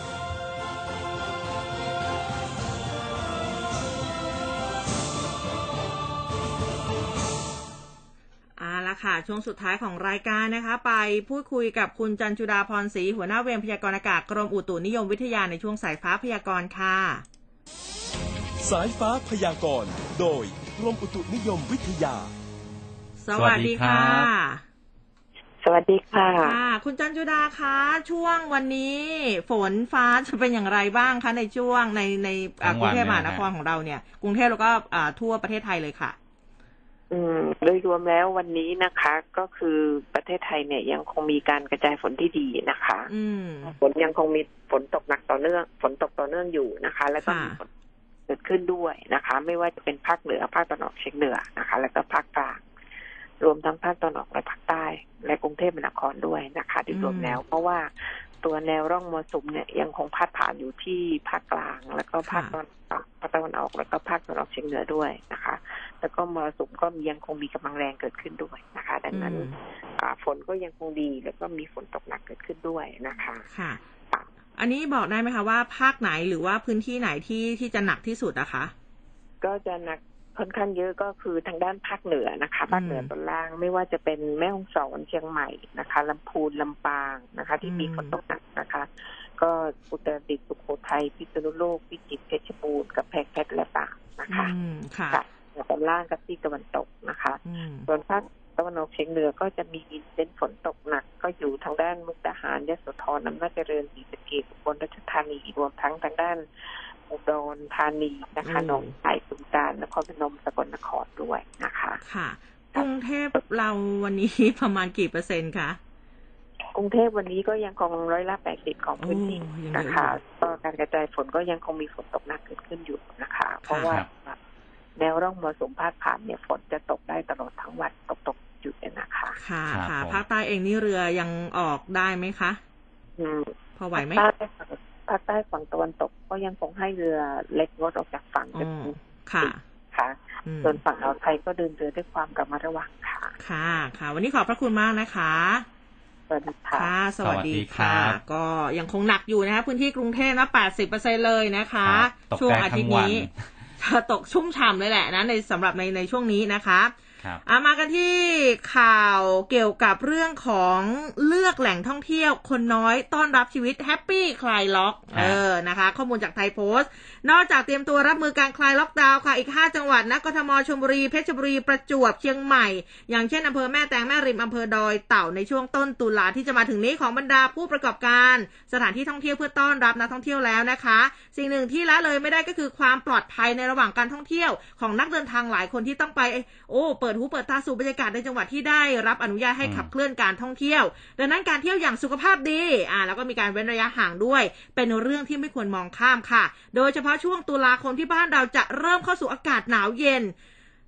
ละค่ะ ช่วงสุดท้ายของรายการนะคะ ไปพูดคุยกับคุณจันจุดาพรศรีหัวหน้าเวรพยากรณ์อากาศกรมอุตุนิยมวิทยาในช่วงสายฟ้าพยากรณ์ค่ะ สายฟ้าพยากรณ์โดยกรมอุตุนิยมวิทยา สวัสดีค่ะ สวัสดีค่ะค่ะ คุณจันจุดาคะช่วงวันนี้ฝนฟ้าจะเป็นอย่างไรบ้างคะในช่วงในในอ่าทั้งกวัรุนงเทพมหานเลยนะครของเราเนี่ย กรุงเทพแล้วก็อ่าทั่วประเทศไทยเลยค่ะ อืมโดยรวมแล้ววันนี้นะคะ ก็คือประเทศไทยเนี่ยยังคงมีการกระจายฝนที่ดีนะคะ อืมฝนยังคงมีฝนตกหนักต่อเนื่อง ฝนตกต่อเนื่องอยู่นะคะ แล้วก็ค่ะมีฝนเกิดขึ้นด้วยนะคะ ไม่ว่าจะเป็นภาคเหนือภาคตะวันออกเฉียงเหนือนะคะ แล้วก็ภาคกลางรวมทั้งภาคตะวันออกและภาคใต้ และกรุงเทพมหานครด้วยนะคะโดยรวมแล้ว เพราะว่าตัวแนวร่องมรสุมเนี่ยยังคงพาดผ่านอยู่ที่ภาคกลาง แล้วก็ภาคตะวันออกภาคตะวันออกแล้วก็ภาคตะวันออกเฉียงเหนือด้วยนะคะ แล้วก็มรสุมก็ยังคงมีกำลังแรงเกิดขึ้นด้วยนะคะ ดังนั้นอืมอ่าฝนก็ยังคงดี แล้วก็มีฝนตกหนักเกิดขึ้นด้วยนะคะค่ะค่ะอันนี้บอกได้ไหมคะว่าภาคไหนหรือว่าพื้นที่ไหนที่ที่จะหนักที่สุดอะคะ ก็จะหนักค่อนข้างเยอะก็คือทางด้านภาคเหนือนะคะภาคเหนืออืมตอนล่างไม่ว่าจะเป็นแม่ฮ่องสอนเชียงใหม่นะคะลำพูนลำปางนะคะ ที่มีอืมฝนตกหนักนะคะ ก็อุตรดิตถ์สุโขทัยพิษณุโลกพิจิตรเพชรบูรณ์กับแพร่เพชรและตากนะคะอืมค่ะ ค่ะแต่ตอนล่างกับที่ตะวันตกนะคะอืมส่วนภาคตะวันออกเฉียงเหนือก็จะมีเน้นฝนตกหนัก ก็อยู่ทางด้านมุกดาหารยโสธรน้ำนาจเจริญศรีสะเกษอุบลราชธานีรวมทั้งทางด้านอุดรธานีนะคะอืมหนองคายบึงกาฬนครพนมสกลนครด้วยนะคะค่ะกรุงเทพเราวันนี้ประมาณกี่เปอร์เซ็นต์คะกรุงเทพวันนี้ก็ยังคงร้อยละแปดสิบของพื้นที่โอ้ยังเยอะนะคะอยู่ก็การกระจายฝนก็ยังคงมีฝนตกหนักเกิดขึ้นอยู่นะคะ เพราะว่า แนวร่องมรสุมพาดผ่านเนี่ยฝนจะตกได้ตลอดทั้งวันตกตกๆหยุดเนี่ยนะคะ ค่ะครับค่ะผมภาคใต้เองนี่เรือยังออกได้ไหมคะอืมพอไหวไหมภาคใต้ฝั่งภาคใต้ฝั่งตะวันตกก็ยังคงให้เรือเล็กงดออกจากฝั่งอ๋จนอถึงค่ะค่ะอืมส่วนฝั่งอ่าวไทยก็เดินเรือด้วยความระมัดระวังค่ะ ค่ะ ค่ะ วันนี้ขอบพระคุณมากนะคะสวัสดีค่ะค่ะสวัสดีสวัสดีครัค่ะบก็ยังคงหนักอยู่นะคะพื้นที่กรุงเทพนะ 80เปอร์เซ็นเลยนะคะครับตกช่วงได้อาทั้ทิตงย์วันนี้จะ ตกชุ่มฉ่ำเลยแหละนะในสำหรับในในช่วงนี้นะคะ อามากันที่ข่าวเกี่ยวกับเรื่องของเลือกแหล่งท่องเที่ยวคนน้อยต้อนรับชีวิตแฮปปี้คลายล็อกอ่าเออนะคะ ข้อมูลจากไทยโพสต์ นอกจากเตรียมตัวรับมือการคลายล็อกดาวน์ค่ะ อีก 5 จังหวัดนะกทมชลบุรีเพชรบุรีประจวบเชียงใหม่ อย่างเช่นอำเภอแม่แตงแม่ริมอำเภอดอยเต่าในช่วงต้นตุลาที่จะมาถึงนี้ของบรรดาผู้ประกอบการ สถานที่ท่องเที่ยวเพื่อต้อนรับนักท่องเที่ยวแล้วนะคะ สิ่งหนึ่งที่ละเลยไม่ได้ก็คือความปลอดภัยในระหว่างการท่องเที่ยวของนักเดินทางหลายคนที่ต้องไปโอ้เปิดหูเปิดตาสู่บรรยากาศในจังหวัดที่ได้รับอนุญาตให้อืมขับเคลื่อนการท่องเที่ยว ดังนั้นการเที่ยวอย่างสุขภาพดีอ่าแล้วก็มีการเว้นระยะห่างด้วย เป็นเรื่องที่ไม่ควรมองข้ามค่ะ โดยเฉพาะช่วงตุลาคมที่บ้านเราจะเริ่มเข้าสู่อากาศหนาวเย็น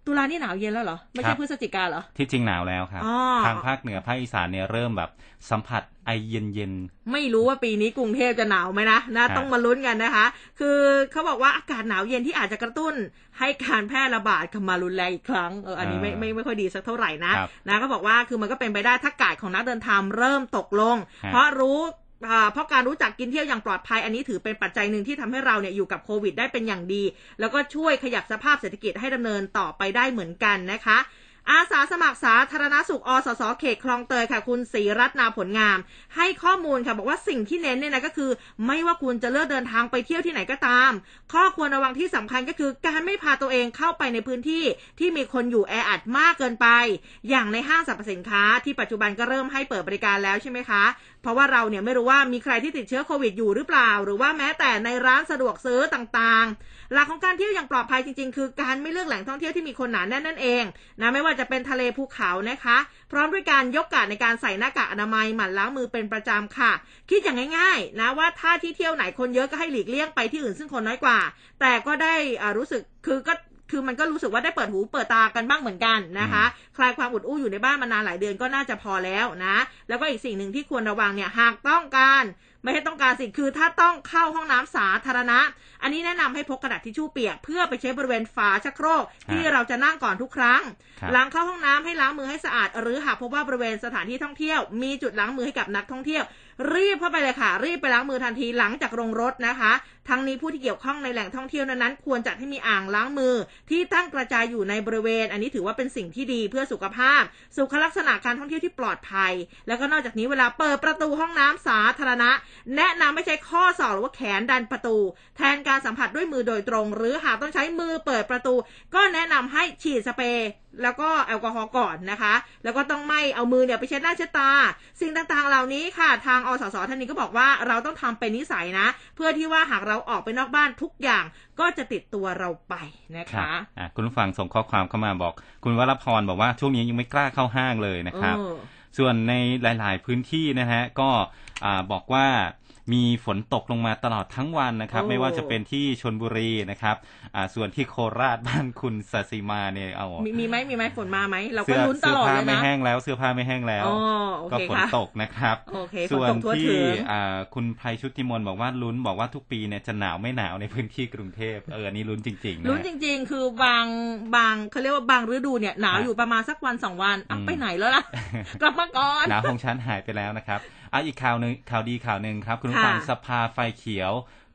ตุลานี่หนาวเย็นแล้วเหรอ ไม่ครัใช่บพฤศจิกาเหรอ ที่จริงหนาวแล้วครับอ๋อทางภาคเหนือภาคอีสานเนี่ยเริ่มแบบสัมผัส ไอเย็นไม่รู้ว่าปีนี้กรุงเทพจะหนาวไหมนะนะครับต้องมาลุ้นกันนะคะ คือเขาบอกว่าอากาศหนาวเย็นที่อาจจะกระตุ้นให้การแพร่ระบาดกลับมารุนแรงอีกครั้งเอออันนี้ไม่ไม่ไม่ค่อยดีสักเท่าไหร่นะครับนะก็บอกว่าคือมันก็เป็นไปได้ถ้ากาดของนักเดินทางเริ่มตกลงฮะเพราะรู้อ่าเพราะการรู้จักกินเที่ยวอย่างปลอดภัยอันนี้ถือเป็นปัจจัยหนึ่งที่ทำให้เราเนี่ยอยู่กับโควิดได้เป็นอย่างดี แล้วก็ช่วยขยับสภาพเศรษฐกิจให้ดำเนินต่อไปได้เหมือนกันนะคะ อาสาสมัครสาธารณสุขอสสเขตคลองเตยค่ะ คุณศรีรัตนาผลงาม ให้ข้อมูลค่ะบอกว่าสิ่งที่เน้นเนี่ยนะก็คือ ไม่ว่าคุณจะเลือกเดินทางไปเที่ยวที่ไหนก็ตาม ข้อควรระวังที่สำคัญก็คือ การไม่พาตัวเองเข้าไปในพื้นที่ที่มีคนอยู่แออัดมากเกินไป อย่างในห้างสรรพสินค้า ที่ปัจจุบันก็เริ่มให้เปิดบริการแล้วใช่ไหมคะ เพราะว่าเราเนี่ยไม่รู้ว่ามีใครที่ติดเชื้อโควิดอยู่หรือเปล่า หรือว่าแม้แต่ในร้านสะดวกซื้อต่างๆ หลักของการเที่ยวอย่างปลอดภัยจริง ๆ คือการไม่เลือกแหล่งท่องเที่ยวที่มีคนหนาแน่นนั่นเองนะไม่ว่าจะเป็นทะเลภูเขานะคะ พร้อมด้วยการยกกาดในการใส่หน้ากากอนามัยหมั่นล้างมือเป็นประจำค่ะ คิดอย่างง่ายๆนะว่าถ้าที่เที่ยวไหนคนเยอะก็ให้หลีกเลี่ยงไปที่อื่นซึ่งคนน้อยกว่า แต่ก็ได้อ่ารู้สึกคือก็คือมันก็รู้สึกว่าได้เปิดหูเปิดตากันบ้างเหมือนกันนะคะ คลายความอุดอู้อยู่ในบ้านมานานหลายเดือนก็น่าจะพอแล้วนะ แล้วก็อีกสิ่งหนึ่งที่ควรระวังเนี่ยหากต้องการ ไม่ให้ต้องการสิคือถ้าต้องเข้าห้องน้ำสาธารณะ อันนี้แนะนำให้พกกระดาษทิชชู่เปียก เพื่อไปเช็ดบริเวณฝาชักโครกที่เราจะนั่งก่อนทุกครั้งครับหลังเข้าห้องน้ำให้ล้างมือให้สะอาด หรือหากพบว่าบริเวณสถานที่ท่องเที่ยว มีจุดล้างมือให้กับนักท่องเที่ยว รีบเข้าไปเลยค่ะ รีบไปล้างมือทันทีหลังจากลงรถนะคะ ทั้งนี้ผู้ที่เกี่ยวข้องในแหล่งท่องเที่ยวนั้นๆควรจัดให้มีอ่างล้างมือ ที่ตั้งกระจายอยู่ในบริเวณ อันนี้ถือว่าเป็นสิ่งที่ดีเพื่อสุขภาพ สุขลักษณะการท่องเที่ยวที่ปลอดภัย แล้วก็นอกจากนี้เวลาเปิดประตูห้องน้ำสาธารณะแนะนำไม่ใช้ข้อศอกหรือว่าแขนดันประตู แทนการสัมผัสด้วยมือโดยตรง หรือหากต้องใช้มือเปิดประตู ก็แนะนำให้ฉีดสเปรย์แล้วก็แอลกอฮอล์ก่อนนะคะ แล้วก็ต้องไม่เอามือเนี่ยไปเช็ดหน้าเช็ดตา สิ่งต่างๆ เหล่านี้ค่ะ ทางอสสท่านนี้ก็บอกว่าเราต้องทำเป็นนิสัยนะ เพื่อที่ว่าหากเราออกไปนอกบ้านทุกอย่างก็จะติดตัวเราไปนะครัคะบอะคุณผู้ฟังส่งข้อความเข้ามาบอก คุณวรพรบอกว่าช่วงนี้ยังไม่กล้าเข้าห้างเลยนะครับเออส่วนในหลาย ๆ พื้นที่นะฮะก็ อ่าบอกว่ามีฝนตกลงมาตลอดทั้งวันนะครับโอ้ไม่ว่าจะเป็นที่ชนบุรีนะครับอ่าส่วนที่โคราชบ้านคุณสศิมาเนี่ยเอามีมีไหมมีไหมฝนมาไหมเราก็เสื้อลุ้นตเสื้อลอดผ้าเลยไม่นะแห้งแล้วเสื้อผ้าไม่แห้งแล้วอ๋อโอก็เคฝนค่ะตกนะครับโอเคส่วนฝนตกทั่วที่ถึงอ่าคุณไพชุติมนต์บอกว่าลุ้นบอกว่าทุกปีเนี่ยจะหนาวไม่หนาวในพื้นที่กรุงเทพเอออันนี้ลุ้นจริงๆนะลุ้นจริง ๆ คือบางบางเขาเรียกว่าบางฤดูเนี่ยหนาวฮะอยู่ประมาณสักวันสองวันอะอืมไปไหนแล้วล่ะกลับมาก่อนหนาวของฉันหายไปแล้วนะครับ อะอีกข่าวหนึ่งข่าวดีข่าวหนึ่งครับ คุณผู้ฟังค่ะสภาไฟเขียว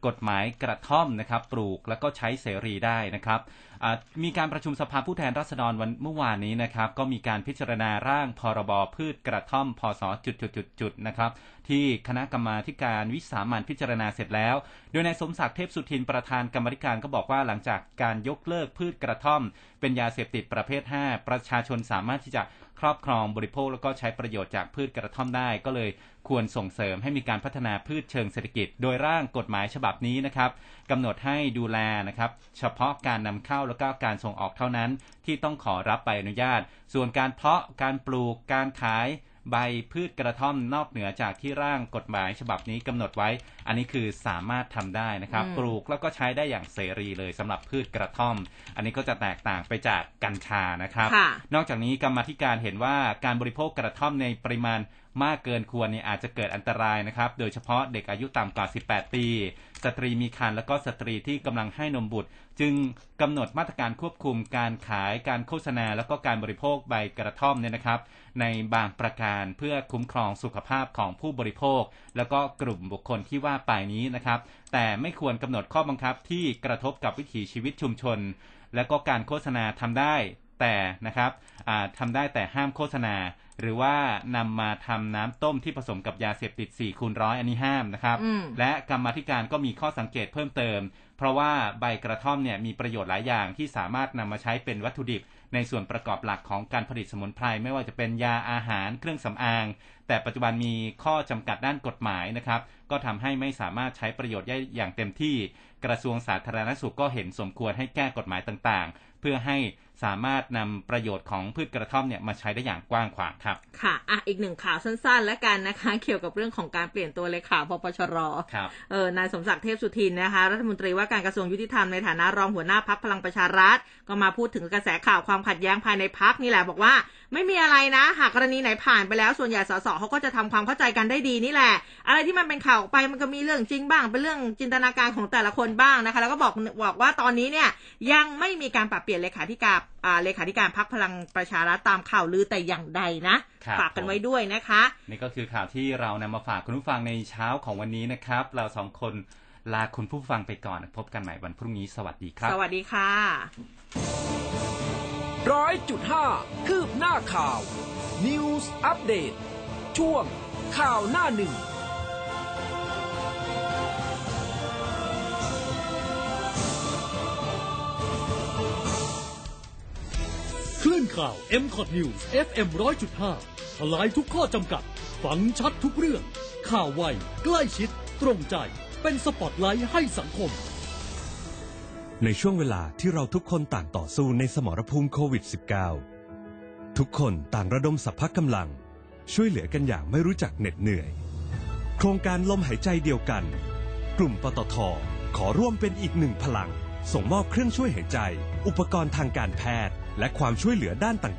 กฎหมายกระท่อมนะครับ ปลูกแล้วก็ใช้เสรีได้นะครับอะมีการประชุมสภาผู้แทนราษฎรวันเมื่อวานนี้นะครับ ก็มีการพิจารณาร่างพรบพืชกระท่อม พศจุดๆๆๆนะครับ ที่คณะกรรมาธิการวิสามันพิจารณาเสร็จแล้ว โดยนายสมศักดิ์เทพสุทินประธานกรรมาธิการก็บอกว่าหลังจากการยกเลิกพืชกระท่อม เป็นยาเสพติดประเภท 5 ประชาชนสามารถที่จะ ครอบครองบริโภคแล้วก็ใช้ประโยชน์จากพืชกระท่อมได้ ก็เลยควรส่งเสริมให้มีการพัฒนาพืชเชิงเศรษฐกิจ โดยร่างกฎหมายฉบับนี้นะครับกำหนดให้ดูแลนะครับเฉพาะการนำเข้าแล้วก็การส่งออกเท่านั้น ที่ต้องขอรับใบอนุญาต ส่วนการเพาะการปลูกการขาย ใบพืชกระท่อมนอกเหนือจากที่ร่างกฎหมายฉบับนี้กำหนดไว้ อันนี้คือสามารถทำได้นะครับอืมปลูกแล้วก็ใช้ได้อย่างเสรีเลยสำหรับพืชกระท่อม อันนี้ก็จะแตกต่างไปจากกัญชานะครับค่ะนอกจากนี้กรรมาธิการเห็นว่าการบริโภคกระท่อมในปริมาณมากเกินควรเนี่ยอาจจะเกิดอันตรายนะครับ โดยเฉพาะเด็กอายุต่ำกว่า 18 ปี สตรีมีครรภ์แล้วก็สตรีที่กำลังให้นมบุตร จึงกำหนดมาตรการควบคุมการขายการโฆษณา แล้วก็การบริโภคใบกระท่อมเนี่ยนะครับ ในบางประการเพื่อคุ้มครองสุขภาพของผู้บริโภค แล้วก็กลุ่มบุคคลที่ว่าไปนี้นะครับ แต่ไม่ควรกำหนดข้อบังคับที่กระทบกับวิถีชีวิตชุมชน และก็การโฆษณาทำได้แต่นะครับอ่าทำได้แต่ห้ามโฆษณา หรือว่านำมาทำน้ำต้มที่ผสมกับยาเสพติด4คูณร้อยอันนี้ห้ามนะครับอืมและกรรมาธิการก็มีข้อสังเกตเพิ่มเติม เพราะว่าใบกระท่อมเนี่ยมีประโยชน์หลายอย่างที่สามารถนำมาใช้เป็นวัตถุดิบ ในส่วนประกอบหลักของการผลิตสมุนไพรไม่ว่าจะเป็นยาอาหารเครื่องสำอาง แต่ปัจจุบันมีข้อจำกัดด้านกฎหมายนะครับ ก็ทำให้ไม่สามารถใช้ประโยชน์ได้อย่างเต็มที่ กระทรวงสาธารณสุขก็เห็นสมควรให้แก้กฎหมายต่างๆ เพื่อให้ สามารถนำประโยชน์ของพืชกระท่อมเนี่ยมาใช้ได้อย่างกว้างขวางครับ ค่ะอะอีกหนึ่งข่าวสั้นๆ แล้วกันนะคะ เกี่ยวกับเรื่องของการเปลี่ยนตัวเลขาปปชรครับเออนายสมศักดิ์เทพสุทินนะคะ รัฐมนตรีว่าการกระทรวงยุติธรรมในฐานะรองหัวหน้าพักพลังประชารัฐ ก็มาพูดถึงกระแสข่าวความขัดแย้งภายในพักนี่แหละบอกว่า ไม่มีอะไรนะ หากกรณีไหนผ่านไปแล้วส่วนใหญ่สสเขาก็จะทำความเข้าใจกันได้ดีนี่แหละ อะไรที่มันเป็นข่าวออกไปมันก็มีเรื่องจริงบ้างเป็นเรื่องจินตนาการของแต่ละคนบ้างนะคะ แล้วก็บอกบอกว่าตอนนี้เนี่ยยังไม่มีการปรับเปลี่ยนเลขาธิการอ่าเลขาธิการพักพลังประชารัฐตามข่าวลือแต่อย่างใดนะครับฝากกันไว้ด้วยนะคะ นี่ก็คือข่าวที่เรานำมาฝากคุณผู้ฟังในเช้าของวันนี้นะครับ เราสองคนลาคุณผู้ฟังไปก่อนพบกันใหม่วันพรุ่งนี้สวัสดีครับ สวัสดีค่ะร้อยจุดห้าคืบหน้าข่าว News อัปเดตช่วงข่าวหน้าหนึ่ง ลื่นข่าว m c o t News FM 100.5 ทลายทุกข้อจำกัด ฟังชัดทุกเรื่อง ข่าวไว ใกล้ชิด ตรงใจ เป็นสปอตไลท์ให้สังคม ในช่วงเวลาที่เราทุกคนต่างต่อสู้ในสมรภูมิโควิด -19 ทุกคนต่างระดมสัพพะกำลัง ช่วยเหลือกันอย่างไม่รู้จักเหน็ดเหนื่อย โครงการลมหายใจเดียวกัน กลุ่มปตท ขอร่วมเป็นอีกหนึ่งพลัง ส่งมอบเครื่องช่วยหายใจ อุปกรณ์ทางการแพทย์ และความช่วยเหลือด้านต่าง